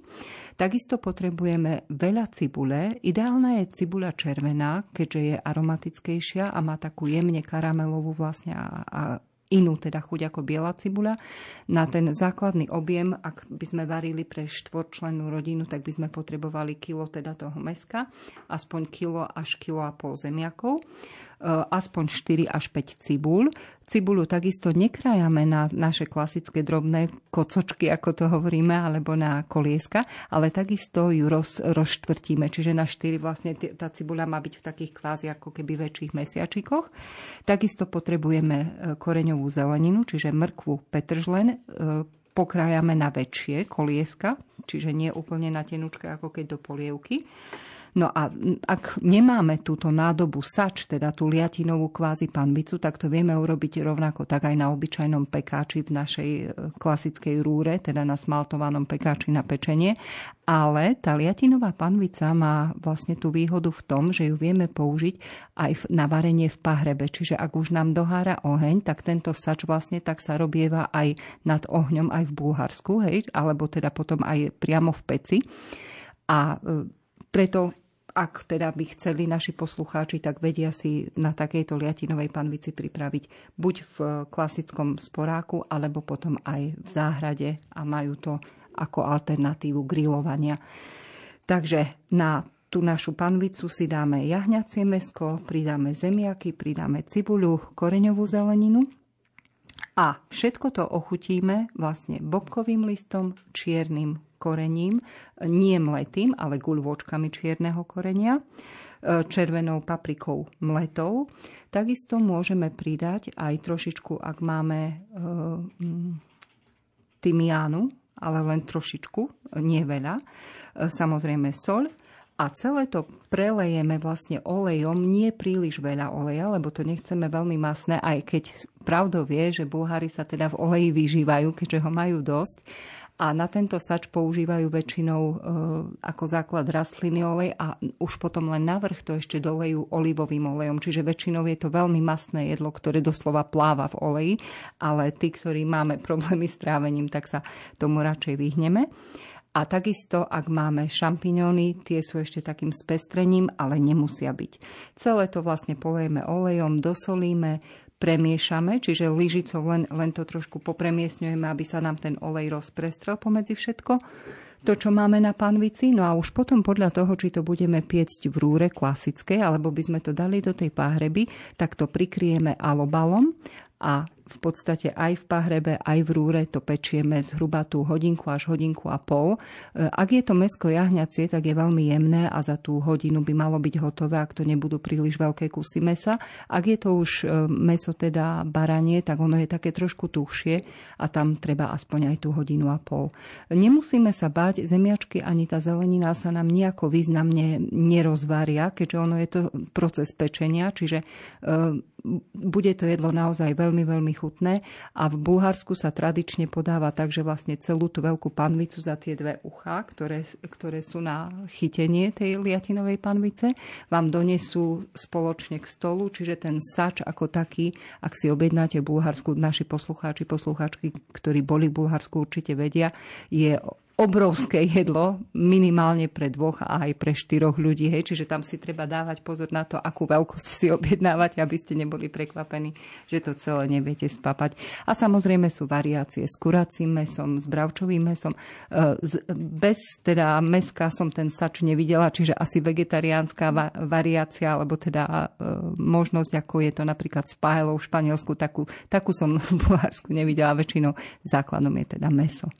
Takisto potrebujeme veľa cibule. Ideálna je cibula červená, keďže je aromatickejšia a má takú jemne karamelovú vlastne a, a inú teda chuť ako biela cibuľa. Na ten základný objem, ak by sme varili pre štvorčlennú rodinu, tak by sme potrebovali kilo teda toho meska, aspoň kilo až kilo a pol zemiakov. E, aspoň 4 až 5 cibul. Cibulu takisto nekrájame na naše klasické drobné kocočky, ako to hovoríme, alebo na kolieska, ale takisto ju roz, rozštvrtíme. Čiže na 4 vlastne tá cibuľa má byť v takých kvázi ako keby väčších mesiačikoch. Takisto potrebujeme e, koreňovú zeleninu, čiže mrkvu, petržlen, e, pokrájame na väčšie kolieska, čiže nie úplne na tenučke, ako keď do polievky. No a ak nemáme túto nádobu sač, teda tú liatinovú kvázi panvicu, tak to vieme urobiť rovnako tak aj na obyčajnom pekáči v našej e, klasickej rúre, teda na smaltovanom pekáči na pečenie. Ale tá liatinová panvica má vlastne tú výhodu v tom, že ju vieme použiť aj na varenie v pahrebe. Čiže ak už nám dohára oheň, tak tento sač vlastne tak sa robieva aj nad ohňom aj v Bulharsku, hej, alebo teda potom aj priamo v peci. A e, preto ak teda by chceli naši poslucháči, tak vedia si na takejto liatinovej panvici pripraviť buď v klasickom sporáku, alebo potom aj v záhrade a majú to ako alternatívu grilovania. Takže na tú našu panvicu si dáme jahňacie mesko, pridáme zemiaky, pridáme cibuľu, koreňovú zeleninu a všetko to ochutíme vlastne bobkovým listom, čiernym korením, nie mletým, ale guľvočkami čierneho korenia, e, červenou paprikou mletou. Takisto môžeme pridať aj trošičku, ak máme e, mm, tymiánu, ale len trošičku, nie veľa. E, samozrejme sol a celé to prelejeme vlastne olejom, nie príliš veľa oleja, lebo to nechceme veľmi masné, aj keď pravdou vie, že Bulhári sa teda v oleji vyžívajú, keďže ho majú dosť a na tento sač používajú väčšinou e, ako základ rastliny olej a už potom len navrh to ešte dolejú olivovým olejom. Čiže väčšinou je to veľmi masné jedlo, ktoré doslova pláva v oleji, ale tí, ktorí máme problémy s trávením, tak sa tomu radšej vyhneme. A takisto, ak máme šampiňóny, tie sú ešte takým spestrením, ale nemusia byť. Celé to vlastne polejeme olejom, dosolíme, premiešame, čiže lyžicou len, len to trošku popremiesňujeme, aby sa nám ten olej rozprestrel pomedzi všetko to, čo máme na panvici. No a už potom podľa toho, či to budeme piecť v rúre klasickej, alebo by sme to dali do tej páhreby, tak to prikrieme alobalom a v podstate aj v pahrebe, aj v rúre to pečieme zhruba tú hodinku až hodinku a pol. E, ak je to mesko jahňacie, tak je veľmi jemné a za tú hodinu by malo byť hotové, ak to nebudú príliš veľké kusy mesa. Ak je to už e, meso teda baranie, tak ono je také trošku tuhšie a tam treba aspoň aj tú hodinu a pol. Nemusíme sa báť, zemiačky ani tá zelenina sa nám nejako významne nerozvária, keďže ono je to proces pečenia, čiže e, bude to jedlo naozaj veľmi, veľmi chutné a v Bulharsku sa tradične podáva tak, že vlastne celú tú veľkú panvicu za tie dve ucha, ktoré, ktoré sú na chytenie tej liatinovej panvice, vám donesú spoločne k stolu, čiže ten sač ako taký, ak si objednáte v Bulharsku, naši poslucháči, poslucháčky, ktorí boli v Bulharsku určite vedia, je obrovské jedlo, minimálne pre dvoch a aj pre štyroch ľudí. Hej. Čiže tam si treba dávať pozor na to, akú veľkosť si objednávate, aby ste neboli prekvapení, že to celé neviete spapať. A samozrejme sú variácie s kuracím mesom, s bravčovým mesom. E, bez teda meska som ten sač nevidela, čiže asi vegetariánska variácia, alebo teda e, možnosť, ako je to napríklad s paelou v Španielsku, takú, takú som v Bulharsku nevidela. Väčšinou základom je teda meso.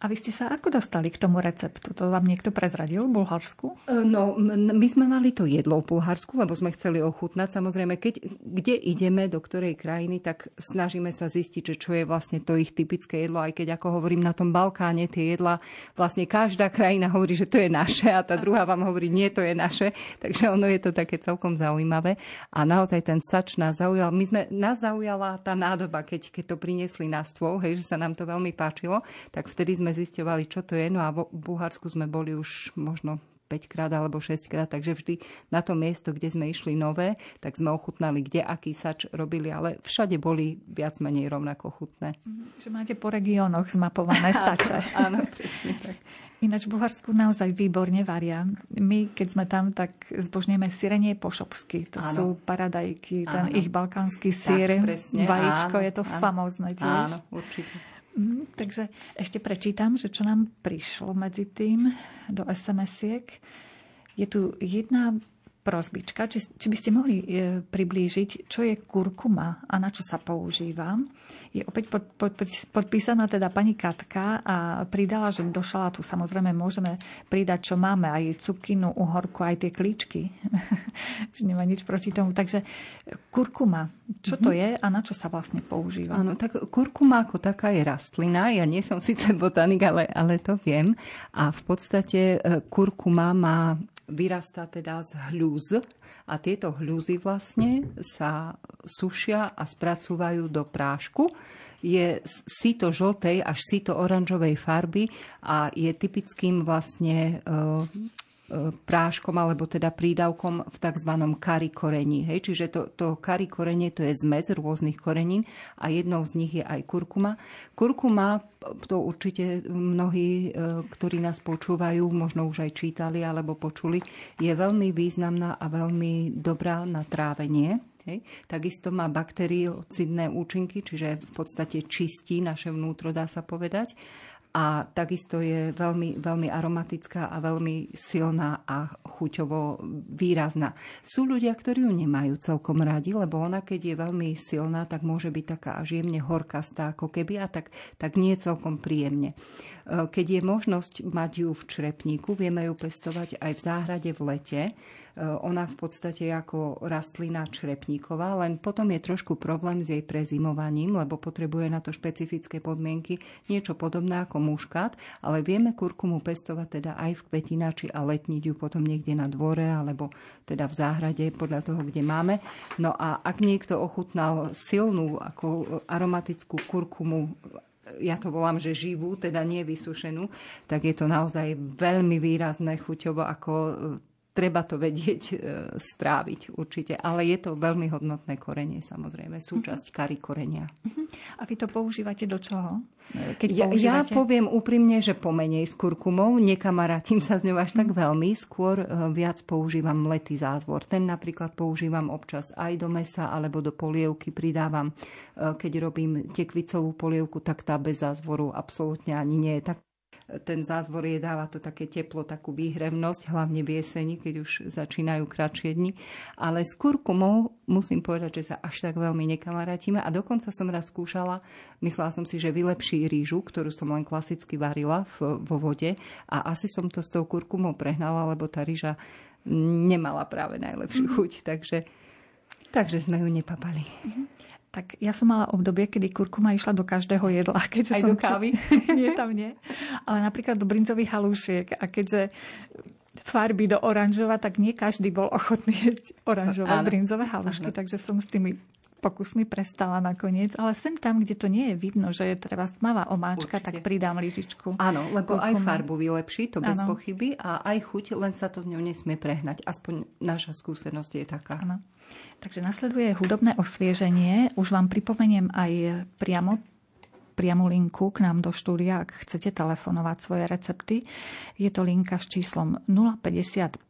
A vy ste sa ako dostali k tomu receptu? To vám niekto prezradil v Bulharsku? E, no, my sme mali to jedlo v Bulharsku, lebo sme chceli ochutnať. Samozrejme, keď, kde ideme, do ktorej krajiny, tak snažíme sa zistiť, že čo je vlastne to ich typické jedlo. Aj keď, ako hovorím, na tom Balkáne tie jedla, vlastne každá krajina hovorí, že to je naše a tá druhá vám hovorí, nie, to je naše. Takže ono je to také celkom zaujímavé. A naozaj ten sač nás zaujal. My sme, nás zaujala tá nádoba, keď, keď to priniesli na stôl, hej, že sa nám to veľmi páčilo, tak vtedy sme sme zisťovali, čo to je. No a v Bulharsku sme boli už možno 5 krát alebo 6 krát, takže vždy na to miesto, kde sme išli nové, tak sme ochutnali, kde aký sač robili, ale všade boli viac menej rovnako chutné. Mhm, že máte po regiónoch zmapované sače. Áno, presne tak. Ináč v Bulharsku naozaj výborne varia. My, keď sme tam, tak zbožňujeme syrenie pošopsky. To áno. sú paradajky, ten áno. ich balkánsky sír, vajíčko, áno, je to áno. famózne tiež. Áno, určite. Mm, takže ešte prečítam, že čo nám prišlo medzi tým do SMS-iek. Je tu jedna prozbička, či, či by ste mohli e, priblížiť, čo je kurkuma a na čo sa používa. Je opäť pod, pod, podpísaná teda pani Katka a pridala, že došla tu samozrejme môžeme pridať, čo máme, aj cukinu, uhorku, aj tie klíčky. že nemá nič proti tomu. Takže kurkuma, čo to mhm. je a na čo sa vlastne používa? Áno, tak kurkuma ako taká je rastlina. Ja nie som síce botanik, ale, ale to viem. A v podstate e, kurkuma má vyrastá teda z hľúz a tieto hľúzy vlastne sa sušia a spracúvajú do prášku. Je síto žltej až síto oranžovej farby a je typickým vlastne práškom alebo teda prídavkom v tzv. kari korení. Hej? Čiže to, to kari korenie to je zmes rôznych korenín a jednou z nich je aj kurkuma. Kurkuma, to určite mnohí, e, ktorí nás počúvajú, možno už aj čítali alebo počuli, je veľmi významná a veľmi dobrá na trávenie. Hej. Takisto má bakteriocidné účinky, čiže v podstate čistí naše vnútro, dá sa povedať a takisto je veľmi, veľmi aromatická a veľmi silná a chuťovo výrazná. Sú ľudia, ktorí ju nemajú celkom radi, lebo ona, keď je veľmi silná, tak môže byť taká až jemne horkastá, ako keby, a tak, tak nie celkom príjemne. E, keď je možnosť mať ju v črepníku, vieme ju pestovať aj v záhrade v lete, ona v podstate ako rastlina črepníková, len potom je trošku problém s jej prezimovaním, lebo potrebuje na to špecifické podmienky, niečo podobné ako muškát, ale vieme kurkumu pestovať teda aj v kvetinači a letniť ju potom niekde na dvore alebo teda v záhrade podľa toho, kde máme. No a ak niekto ochutnal silnú ako aromatickú kurkumu ja to volám, že živú, teda nie vysušenú, tak je to naozaj veľmi výrazné chuťovo, ako treba to vedieť e, stráviť určite. Ale je to veľmi hodnotné korenie, samozrejme, súčasť kary korenia. Mhm. A vy to používate do čoho? Keď ja, ja poviem úprimne, že pomenej s kurkumou, nekamarátim sa s ňou až tak mhm. veľmi, skôr e, viac používam letý zázvor. Ten napríklad používam občas aj do mesa alebo do polievky pridávam. E, keď robím tekvicovú polievku, tak tá bez zázvoru absolútne ani nie je tak ten zázvor je, dáva to také teplo, takú výhrevnosť, hlavne v jeseni, keď už začínajú kratšie dni. Ale s kurkumou musím povedať, že sa až tak veľmi nekamarátime a dokonca som raz skúšala, myslela som si, že vylepší rýžu, ktorú som len klasicky varila v, vo vode a asi som to s tou kurkumou prehnala, lebo tá rýža nemala práve najlepšiu mhm. chuť, takže, takže sme ju nepapali. Tak ja som mala obdobie, kedy kurkuma išla do každého jedla. Keďže Aj som do kávy? nie, tam nie. Ale napríklad do brinzových halúšiek. A keďže farby do oranžova, tak nie každý bol ochotný jesť oranžové Áno. brinzové halušky, takže som s tými pokusmi prestala nakoniec, ale sem tam, kde to nie je vidno, že je treba tmavá omáčka, Určite. tak pridám lyžičku. Áno, lebo aj farbu vylepší, to bez ano. pochyby, a aj chuť, len sa to z ňou nesmie prehnať. Aspoň naša skúsenosť je taká. Áno. Takže nasleduje hudobné osvieženie. Už vám pripomeniem aj priamo priamu linku k nám do štúdia, ak chcete telefonovať svoje recepty. Je to linka s číslom 055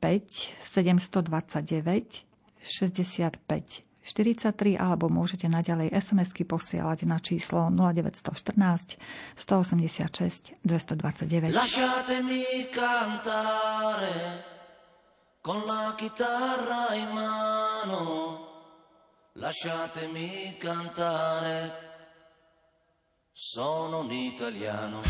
729 65 43 alebo môžete naďalej SMS-ky posielať na číslo 0914 186 229. Lasciatemi cantare con la chitarra in mano. Lasciatemi cantare. Sono un italiano.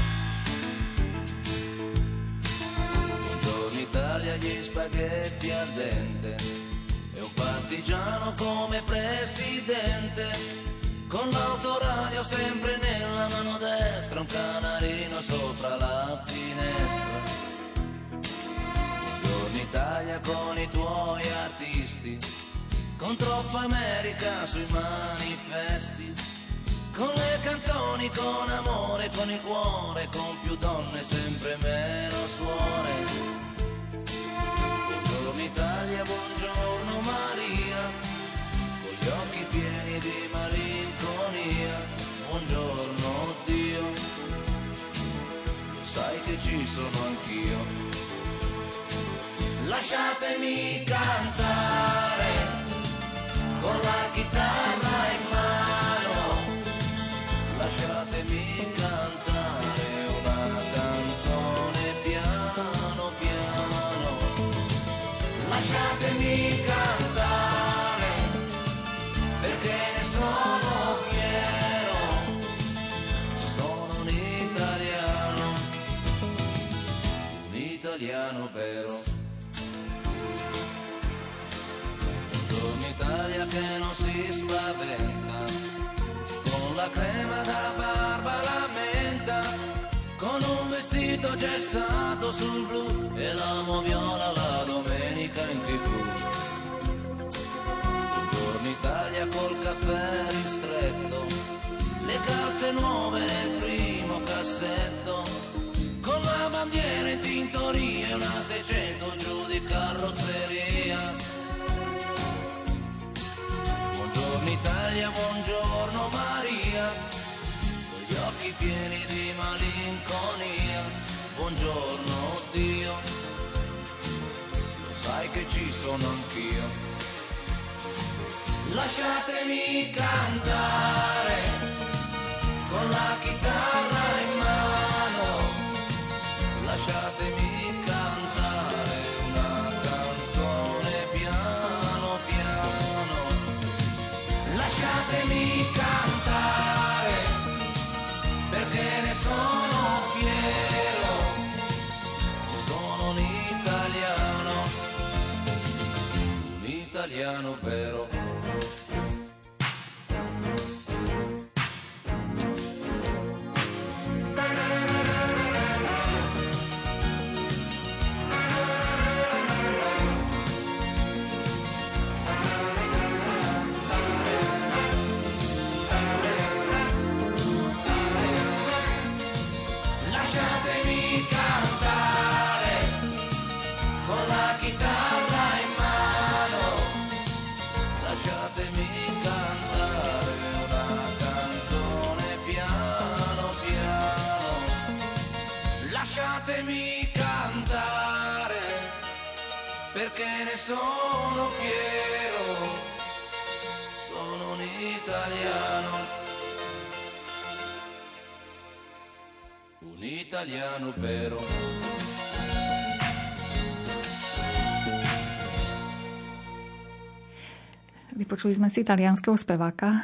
Buongiorno Italia gli spaghetti al dente. E un partigiano come presidente, con l'autoradio sempre nella mano destra, un canarino sopra la finestra. Con i tuoi artisti, con troppa America sui manifesti, con le canzoni, con amore, con il cuore, con più donne, sempre meno suore. Buongiorno Italia, buongiorno Maria, con gli occhi pieni di malinconia. Buongiorno Dio, sai che ci sono anch'io. Lasciatemi cantare con la su blu, el amo mio Lasciatemi cantare con la chitarra in Vypočuli sme si italianského speváka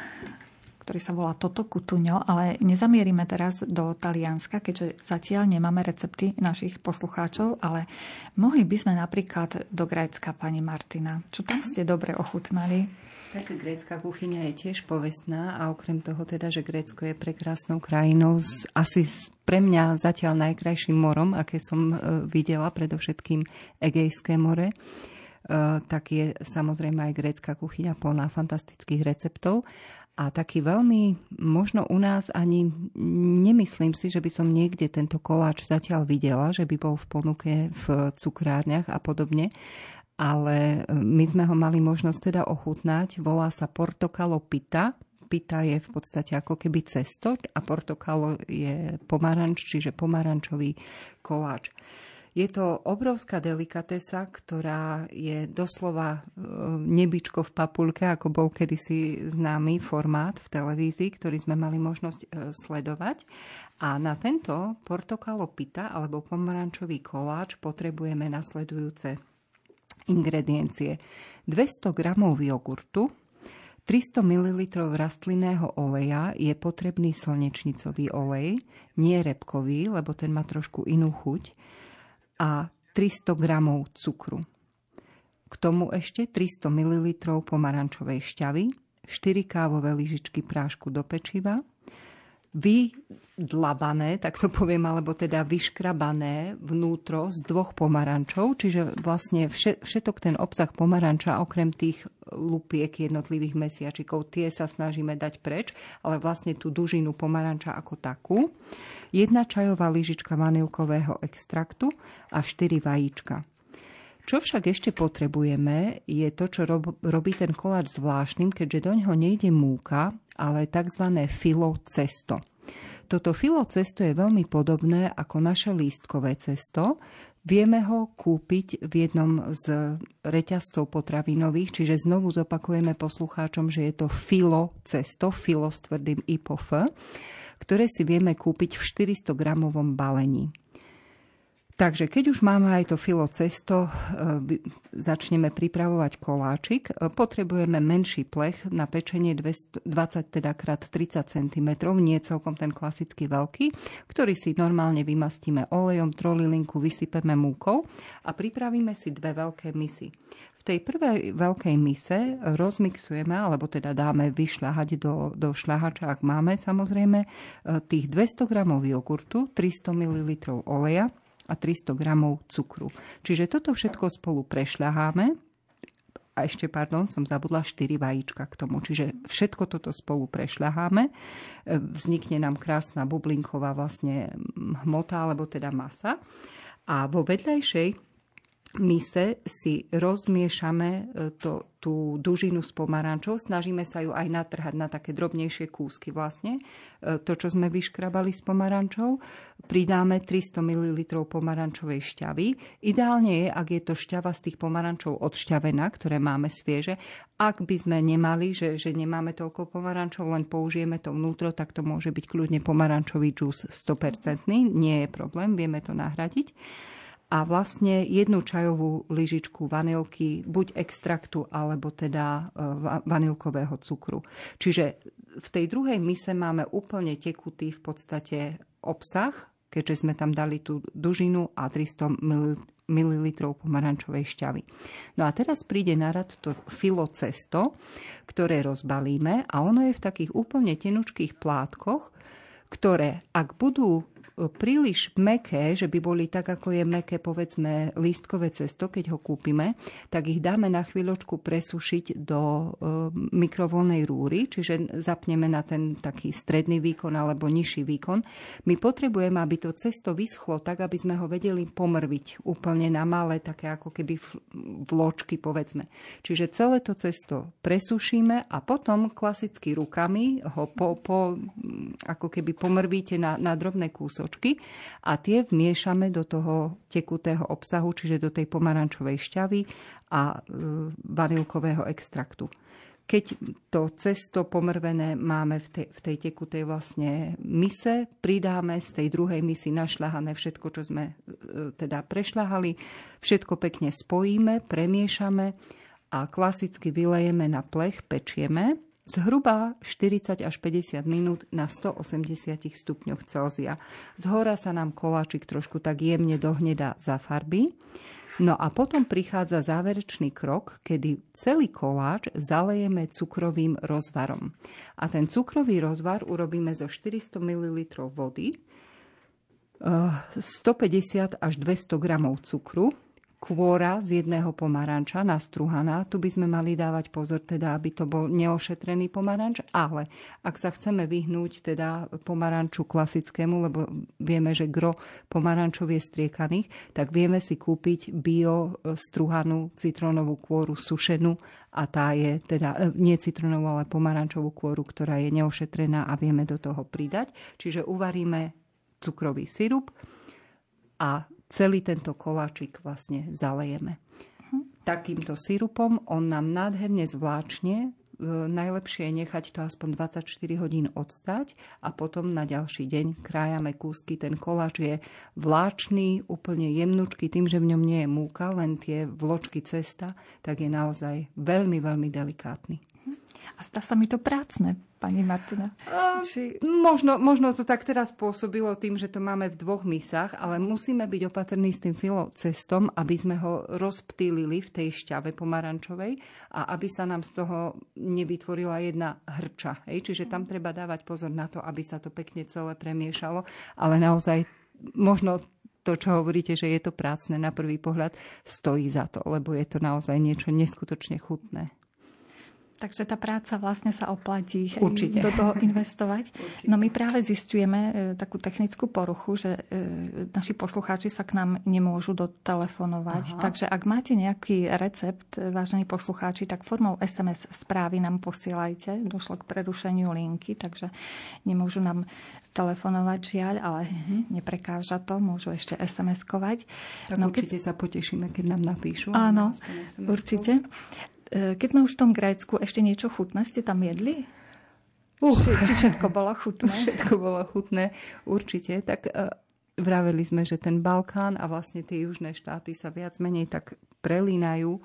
ktorý sa volá Toto Kutuňo, ale nezamierime teraz do Talianska, keďže zatiaľ nemáme recepty našich poslucháčov, ale mohli by sme napríklad do Grécka, pani Martina. Čo tam ste dobre ochutnali? Tak grécka kuchyňa je tiež povestná a okrem toho teda, že Grécko je prekrásnou krajinou s asi s pre mňa zatiaľ najkrajším morom, aké som e, videla, predovšetkým Egejské more, tak je samozrejme aj grécka kuchyňa plná fantastických receptov. A taký veľmi, možno u nás ani nemyslím si, že by som niekde tento koláč zatiaľ videla, že by bol v ponuke v cukrárniach a podobne. Ale e, my sme ho mali možnosť teda ochutnať. Volá sa Portokalo Pita. Pita je v podstate ako keby cesto a portokalo je pomaranč, čiže pomarančový koláč. Je to obrovská delikatesa, ktorá je doslova e, nebičko v papulke, ako bol kedysi známy formát v televízii, ktorý sme mali možnosť e, sledovať. A na tento portokalo pita alebo pomarančový koláč potrebujeme nasledujúce ingrediencie. 200 g jogurtu, 300 ml rastlinného oleja je potrebný slnečnicový olej, nie repkový, lebo ten má trošku inú chuť a 300 gramov cukru. K tomu ešte 300 ml pomarančovej šťavy, 4 kávové lyžičky prášku do pečiva, vydlabané, tak to poviem, alebo teda vyškrabané vnútro z dvoch pomarančov, čiže vlastne všetok ten obsah pomaranča, okrem tých lupiek jednotlivých mesiačikov, tie sa snažíme dať preč, ale vlastne tú dužinu pomaranča ako takú. Jedna čajová lyžička vanilkového extraktu a 4 vajíčka. Čo však ešte potrebujeme, je to, čo rob, robí ten koláč zvláštnym, keďže do ňoho nejde múka, ale tzv. filo cesto. Toto filo cesto je veľmi podobné ako naše lístkové cesto. Vieme ho kúpiť v jednom z reťazcov potravinových, čiže znovu zopakujeme poslucháčom, že je to filo cesto, filo s tvrdým i po f, ktoré si vieme kúpiť v 400 gramovom balení. Takže keď už máme aj to filo cesto, e, začneme pripravovať koláčik. E, potrebujeme menší plech na pečenie 20 teda krát 30 cm, nie celkom ten klasický veľký, ktorý si normálne vymastíme olejom, trolilinku, vysypeme múkou a pripravíme si dve veľké misy. V tej prvej veľkej mise rozmixujeme, alebo teda dáme vyšľahať do, do šľahača, ak máme samozrejme, e, tých 200 g jogurtu, 300 ml oleja, a 300 gramov cukru. Čiže toto všetko spolu prešľaháme a ešte, pardon, som zabudla 4 vajíčka k tomu. Čiže všetko toto spolu prešľaháme. Vznikne nám krásna bublinková vlastne hmota, alebo teda masa. A vo vedľajšej mise si rozmiešame e, to, tú dužinu s pomarančou, snažíme sa ju aj natrhať na také drobnejšie kúsky vlastne. E, to, čo sme vyškrabali s pomarančou, pridáme 300 ml pomarančovej šťavy. Ideálne je, ak je to šťava z tých pomarančov odšťavená, ktoré máme svieže. Ak by sme nemali, že, že nemáme toľko pomarančov, len použijeme to vnútro, tak to môže byť kľudne pomarančový džús 100%. Nie je problém, vieme to nahradiť a vlastne jednu čajovú lyžičku vanilky, buď extraktu, alebo teda e, vanilkového cukru. Čiže v tej druhej mise máme úplne tekutý v podstate obsah, keďže sme tam dali tú dužinu a 300 ml pomarančovej šťavy. No a teraz príde na rad to filo cesto, ktoré rozbalíme a ono je v takých úplne tenučkých plátkoch, ktoré ak budú príliš meké, že by boli tak, ako je meké, povedzme, lístkové cesto, keď ho kúpime, tak ich dáme na chvíľočku presušiť do e, mikrovolnej rúry, čiže zapneme na ten taký stredný výkon alebo nižší výkon. My potrebujeme, aby to cesto vyschlo tak, aby sme ho vedeli pomrviť úplne na malé, také ako keby vločky, povedzme. Čiže celé to cesto presušíme a potom klasicky rukami ho po, po, ako keby pomrvíte na, na drobné kúsočky kúsočky a tie vmiešame do toho tekutého obsahu, čiže do tej pomarančovej šťavy a e, vanilkového extraktu. Keď to cesto pomrvené máme v tej, v tej tekutej vlastne mise, pridáme z tej druhej misy našľahané všetko, čo sme e, teda prešľahali, všetko pekne spojíme, premiešame a klasicky vylejeme na plech, pečieme zhruba 40 až 50 minút na 180 stupňoch Celzia. Z hora sa nám koláčik trošku tak jemne dohnedá za farby. No a potom prichádza záverečný krok, kedy celý koláč zalejeme cukrovým rozvarom. A ten cukrový rozvar urobíme zo 400 ml vody, 150 eh, až 200 gramov cukru, kôra z jedného pomaranča nastruhaná. Tu by sme mali dávať pozor, teda, aby to bol neošetrený pomaranč, ale ak sa chceme vyhnúť teda pomaranču klasickému, lebo vieme, že gro pomarančov je striekaných, tak vieme si kúpiť bio struhanú citrónovú kôru sušenú a tá je teda e, nie citrónovú, ale pomarančovú kôru, ktorá je neošetrená a vieme do toho pridať. Čiže uvaríme cukrový sirup a celý tento koláčik vlastne zalejeme. Takýmto sirupom on nám nádherne zvláčne E, najlepšie je nechať to aspoň 24 hodín odstať a potom na ďalší deň krájame kúsky. Ten koláč je vláčný, úplne jemnučký, tým, že v ňom nie je múka, len tie vločky cesta, tak je naozaj veľmi, veľmi delikátny. A stá sa mi to prácne, pani Martina. A, Či... možno, možno to tak teraz pôsobilo tým, že to máme v dvoch misách, ale musíme byť opatrní s tým filocestom, aby sme ho rozptýlili v tej šťave pomarančovej a aby sa nám z toho nevytvorila jedna hrča. Hej? Čiže tam treba dávať pozor na to, aby sa to pekne celé premiešalo, ale naozaj možno to, čo hovoríte, že je to prácne na prvý pohľad, stojí za to, lebo je to naozaj niečo neskutočne chutné. Takže tá práca vlastne sa oplatí Určite. do toho investovať. Určite. No my práve zistujeme e, takú technickú poruchu, že e, naši poslucháči sa k nám nemôžu dotelefonovať. Aha. Takže ak máte nejaký recept, e, vážení poslucháči, tak formou SMS správy nám posielajte. Došlo k prerušeniu linky, takže nemôžu nám telefonovať žiaľ, ale uh-huh. neprekáža to, môžu ešte SMS-kovať. Tak no, určite keď... sa potešíme, keď nám napíšu. Áno, určite. E, keď sme už v tom Grécku, ešte niečo chutné ste tam jedli? Uh, či všetko bolo chutné? Všetko bolo chutné, určite. Tak uh, vraveli sme, že ten Balkán a vlastne tie južné štáty sa viac menej tak prelínajú.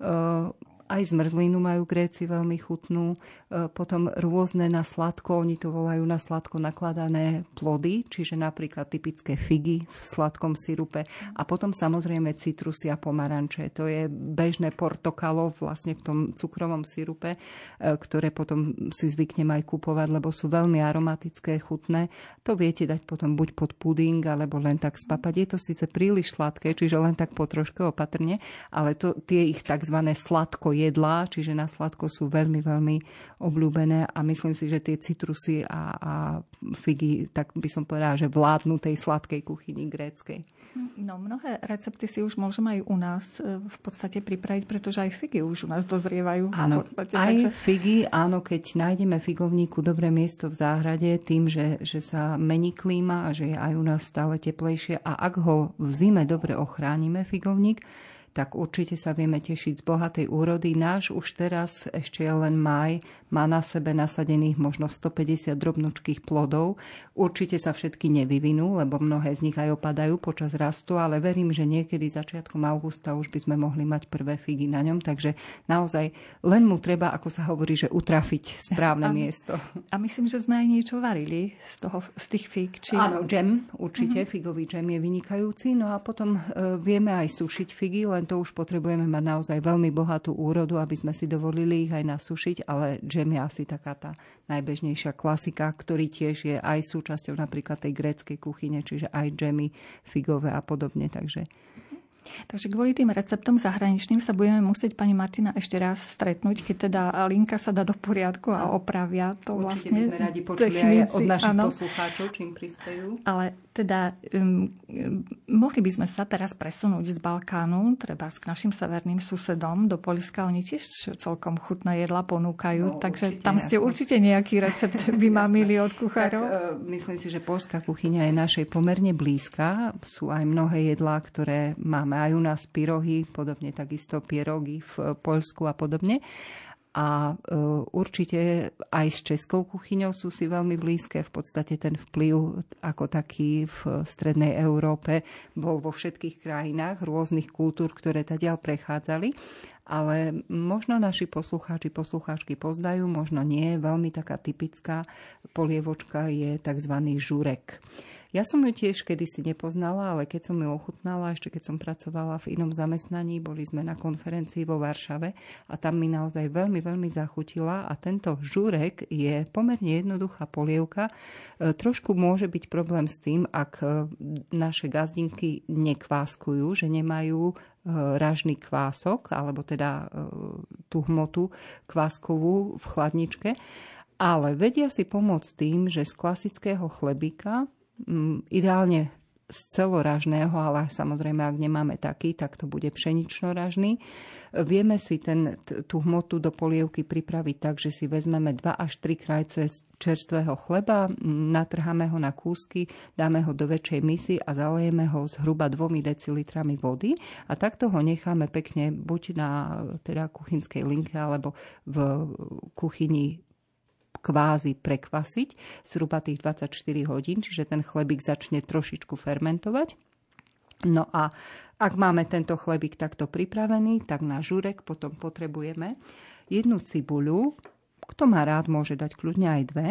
Uh, aj zmrzlinu majú Gréci veľmi chutnú. E, potom rôzne na sladko, oni to volajú na sladko nakladané plody, čiže napríklad typické figy v sladkom sirupe. A potom samozrejme citrusy a pomaranče. To je bežné portokalo vlastne v tom cukrovom sirupe, e, ktoré potom si zvyknem aj kupovať, lebo sú veľmi aromatické, chutné. To viete dať potom buď pod puding, alebo len tak spapať. Je to síce príliš sladké, čiže len tak po troške opatrne, ale to, tie ich tzv. sladko jedlá, čiže na sladko sú veľmi, veľmi obľúbené a myslím si, že tie citrusy a, a figy, tak by som povedala, že vládnu tej sladkej kuchyni gréckej. No, mnohé recepty si už môžeme aj u nás e, v podstate pripraviť, pretože aj figy už u nás dozrievajú. Áno, podstate, aj takže... figy, áno, keď nájdeme figovníku dobré miesto v záhrade, tým, že, že sa mení klíma a že je aj u nás stále teplejšie a ak ho v zime dobre ochránime figovník, tak určite sa vieme tešiť z bohatej úrody. Náš už teraz, ešte je len maj, má na sebe nasadených možno 150 drobnočkých plodov. Určite sa všetky nevyvinú, lebo mnohé z nich aj opadajú počas rastu, ale verím, že niekedy začiatkom augusta už by sme mohli mať prvé figy na ňom, takže naozaj len mu treba, ako sa hovorí, že utrafiť správne a, miesto. A myslím, že sme aj niečo varili z, toho, z tých fig. Či... Áno, džem, určite, uh-huh. figový džem je vynikajúci, no a potom e, vieme aj sušiť figy, len to už potrebujeme mať naozaj veľmi bohatú úrodu, aby sme si dovolili ich aj nasušiť, ale džem je asi taká tá najbežnejšia klasika, ktorý tiež je aj súčasťou napríklad tej gréckej kuchyne, čiže aj džemy, figové a podobne. Takže Takže kvôli tým receptom zahraničným sa budeme musieť pani Martina ešte raz stretnúť, keď teda linka sa dá do poriadku a opravia to Určite vlastne. by sme radi počuli technici, aj od našich áno. poslucháčov, čím prispejú. Ale teda um, mohli by sme sa teraz presunúť z Balkánu, treba k našim severným susedom do Polska. Oni tiež celkom chutné jedla ponúkajú, no, takže tam ste ako... určite nejaký recept vymamili od kuchárov. Tak, uh, myslím si, že polská kuchyňa je našej pomerne blízka. Sú aj mnohé jedlá, ktoré máme aj u nás pyrohy, podobne takisto pierogy v Poľsku a podobne a e, určite aj s českou kuchyňou sú si veľmi blízke. V podstate ten vplyv ako taký v strednej Európe bol vo všetkých krajinách rôznych kultúr, ktoré tadiaľ prechádzali. Ale možno naši poslucháči, poslucháčky poznajú, možno nie. Veľmi taká typická polievočka je tzv. žurek. Ja som ju tiež kedysi nepoznala, ale keď som ju ochutnala, ešte keď som pracovala v inom zamestnaní, boli sme na konferencii vo Varšave a tam mi naozaj veľmi, veľmi zachutila a tento žurek je pomerne jednoduchá polievka. E, trošku môže byť problém s tým, ak e, naše gazdinky nekváskujú, že nemajú e, ražný kvások, alebo teda tú hmotu kváskovú v chladničke. Ale vedia si pomôcť tým, že z klasického chlebíka ideálne z celoražného, ale samozrejme, ak nemáme taký, tak to bude pšenično-ražný. Vieme si ten, tú hmotu do polievky pripraviť tak, že si vezmeme 2 až 3 krajce čerstvého chleba, natrháme ho na kúsky, dáme ho do väčšej misy a zalejeme ho zhruba 2 decilitrami vody a takto ho necháme pekne buď na teda kuchynskej linke alebo v kuchyni kvázi prekvasiť zhruba tých 24 hodín, čiže ten chlebík začne trošičku fermentovať. No a ak máme tento chlebík takto pripravený, tak na žurek potom potrebujeme jednu cibuľu, kto má rád, môže dať kľudne aj dve,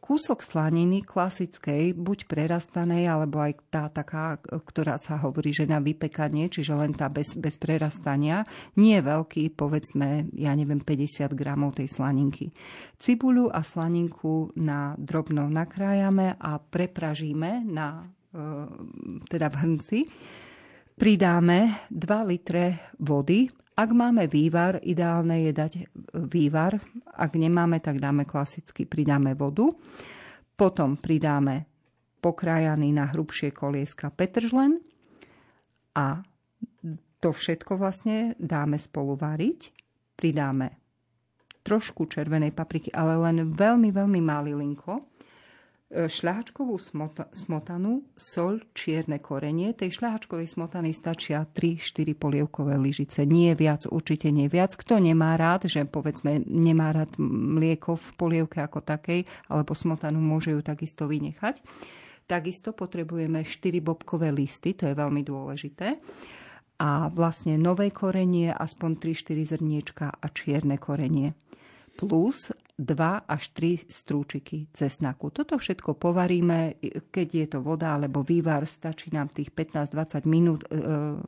kúsok slaniny klasickej, buď prerastanej, alebo aj tá taká, ktorá sa hovorí, že na vypekanie, čiže len tá bez, bez prerastania, nie je veľký, povedzme, ja neviem, 50 gramov tej slaninky. Cibuľu a slaninku na drobno nakrájame a prepražíme na, e, teda v hrnci. Pridáme 2 litre vody ak máme vývar, ideálne je dať vývar. Ak nemáme, tak dáme klasicky, pridáme vodu. Potom pridáme pokrájaný na hrubšie kolieska petržlen a to všetko vlastne dáme spolu variť. Pridáme trošku červenej papriky, ale len veľmi, veľmi malilinko šľahačkovú smotanu, sol, čierne korenie. Tej šľahačkovej smotany stačia 3-4 polievkové lyžice. Nie viac, určite nie viac. Kto nemá rád, že povedzme nemá rád mlieko v polievke ako takej, alebo smotanu môže ju takisto vynechať. Takisto potrebujeme 4 bobkové listy, to je veľmi dôležité. A vlastne nové korenie, aspoň 3-4 zrniečka a čierne korenie. Plus 2 až 3 strúčiky cesnaku. Toto všetko povaríme, keď je to voda alebo vývar, stačí nám tých 15-20 minút. E,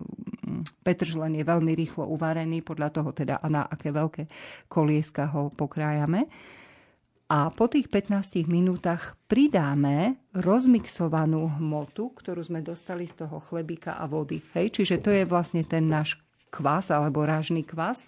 petržlen je veľmi rýchlo uvarený, podľa toho teda na aké veľké kolieska ho pokrájame. A po tých 15 minútach pridáme rozmixovanú hmotu, ktorú sme dostali z toho chlebíka a vody. Hej, čiže to je vlastne ten náš kvás alebo rážny kvás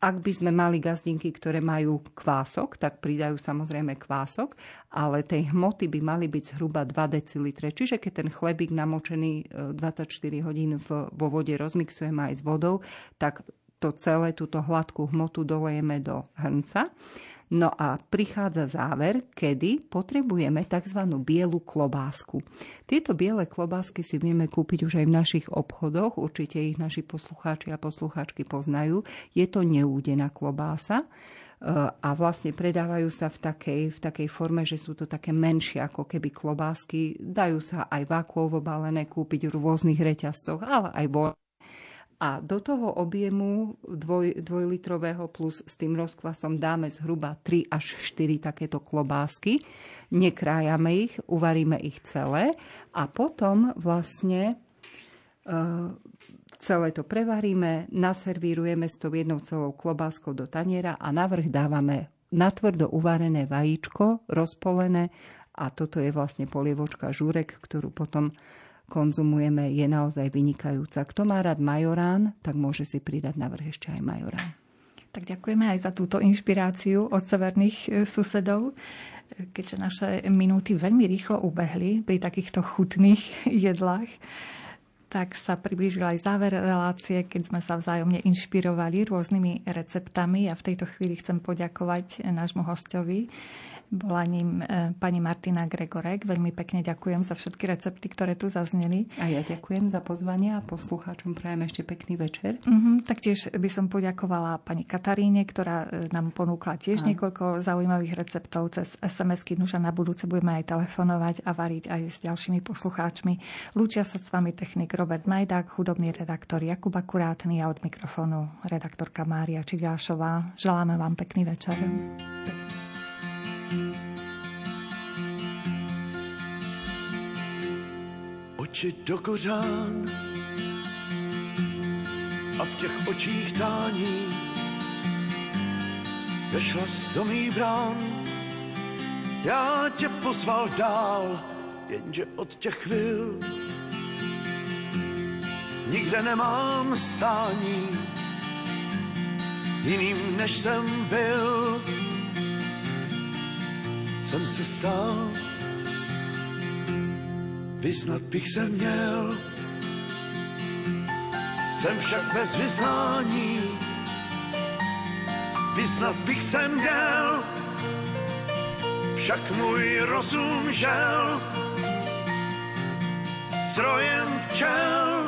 ak by sme mali gazdinky, ktoré majú kvások, tak pridajú samozrejme kvások, ale tej hmoty by mali byť zhruba 2 decilitre. Čiže keď ten chlebík namočený 24 e, hodín vo vode rozmixujeme aj s vodou, tak to celé, túto hladkú hmotu dolejeme do hrnca. No a prichádza záver, kedy potrebujeme tzv. bielu klobásku. Tieto biele klobásky si vieme kúpiť už aj v našich obchodoch, určite ich naši poslucháči a poslucháčky poznajú. Je to neúdená klobása e, a vlastne predávajú sa v takej, v takej forme, že sú to také menšie ako keby klobásky. Dajú sa aj vákuovo balené kúpiť v rôznych reťazcoch, ale aj vo a do toho objemu dvoj, dvojlitrového plus s tým rozkvasom dáme zhruba 3 až 4 takéto klobásky. Nekrájame ich, uvaríme ich celé a potom vlastne e, celé to prevaríme, naservírujeme s tou jednou celou klobáskou do taniera a navrh dávame natvrdo uvarené vajíčko, rozpolené a toto je vlastne polievočka žúrek, ktorú potom konzumujeme, je naozaj vynikajúca. Kto má rád majorán, tak môže si pridať na vrch ešte aj majorán. Tak ďakujeme aj za túto inšpiráciu od severných e, susedov keďže naše minúty veľmi rýchlo ubehli pri takýchto chutných jedlách tak sa priblížil aj záver relácie, keď sme sa vzájomne inšpirovali rôznymi receptami a v tejto chvíli chcem poďakovať nášmu hostovi, bola ním e, pani Martina Gregorek. Veľmi pekne ďakujem za všetky recepty, ktoré tu zazneli. A ja ďakujem za pozvanie a poslucháčom prajem ešte pekný večer. Uh-huh, taktiež by som poďakovala pani Kataríne, ktorá e, nám ponúkla tiež a. niekoľko zaujímavých receptov cez SMS-ky. Nuža na budúce budeme aj telefonovať a variť aj s ďalšími poslucháčmi. Lúčia sa s vami technik Robert Majdák, hudobný redaktor Jakub Akurátny a od mikrofónu redaktorka Mária Čigášová. Želáme vám pekný večer. Pekný. Oči do kořán a v těch očích tání vešla z do mý brán. Já tě pozval dál, jenže od těch chvil nikde nemám stání jiným než jsem byl se stal. Vyznat bych se měl, jsem však bez vyznání. Vyznat bych se měl, však můj rozum žel. Srojem včel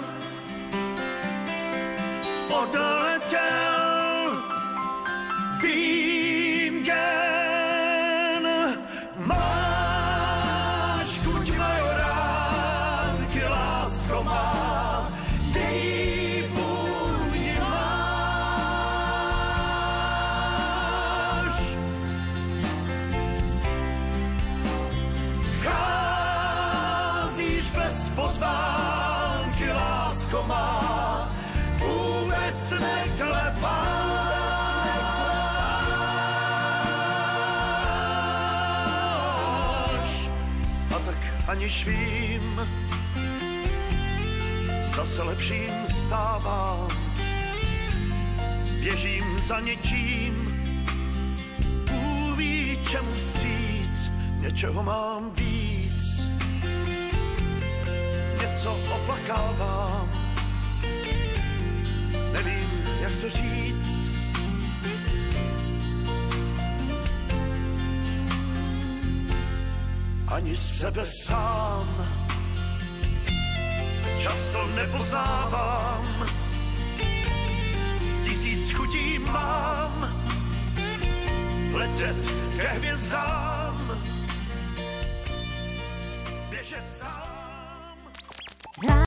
odletěl. Být aniž vím, zda se lepším stávám. Běžím za něčím, uví čemu vstříc, něčeho mám víc. Něco oplakávám, nevím, jak to říct. Ani sebe sám. Často nepoznávám, tisíc chutí mám, letět ke hvězdám,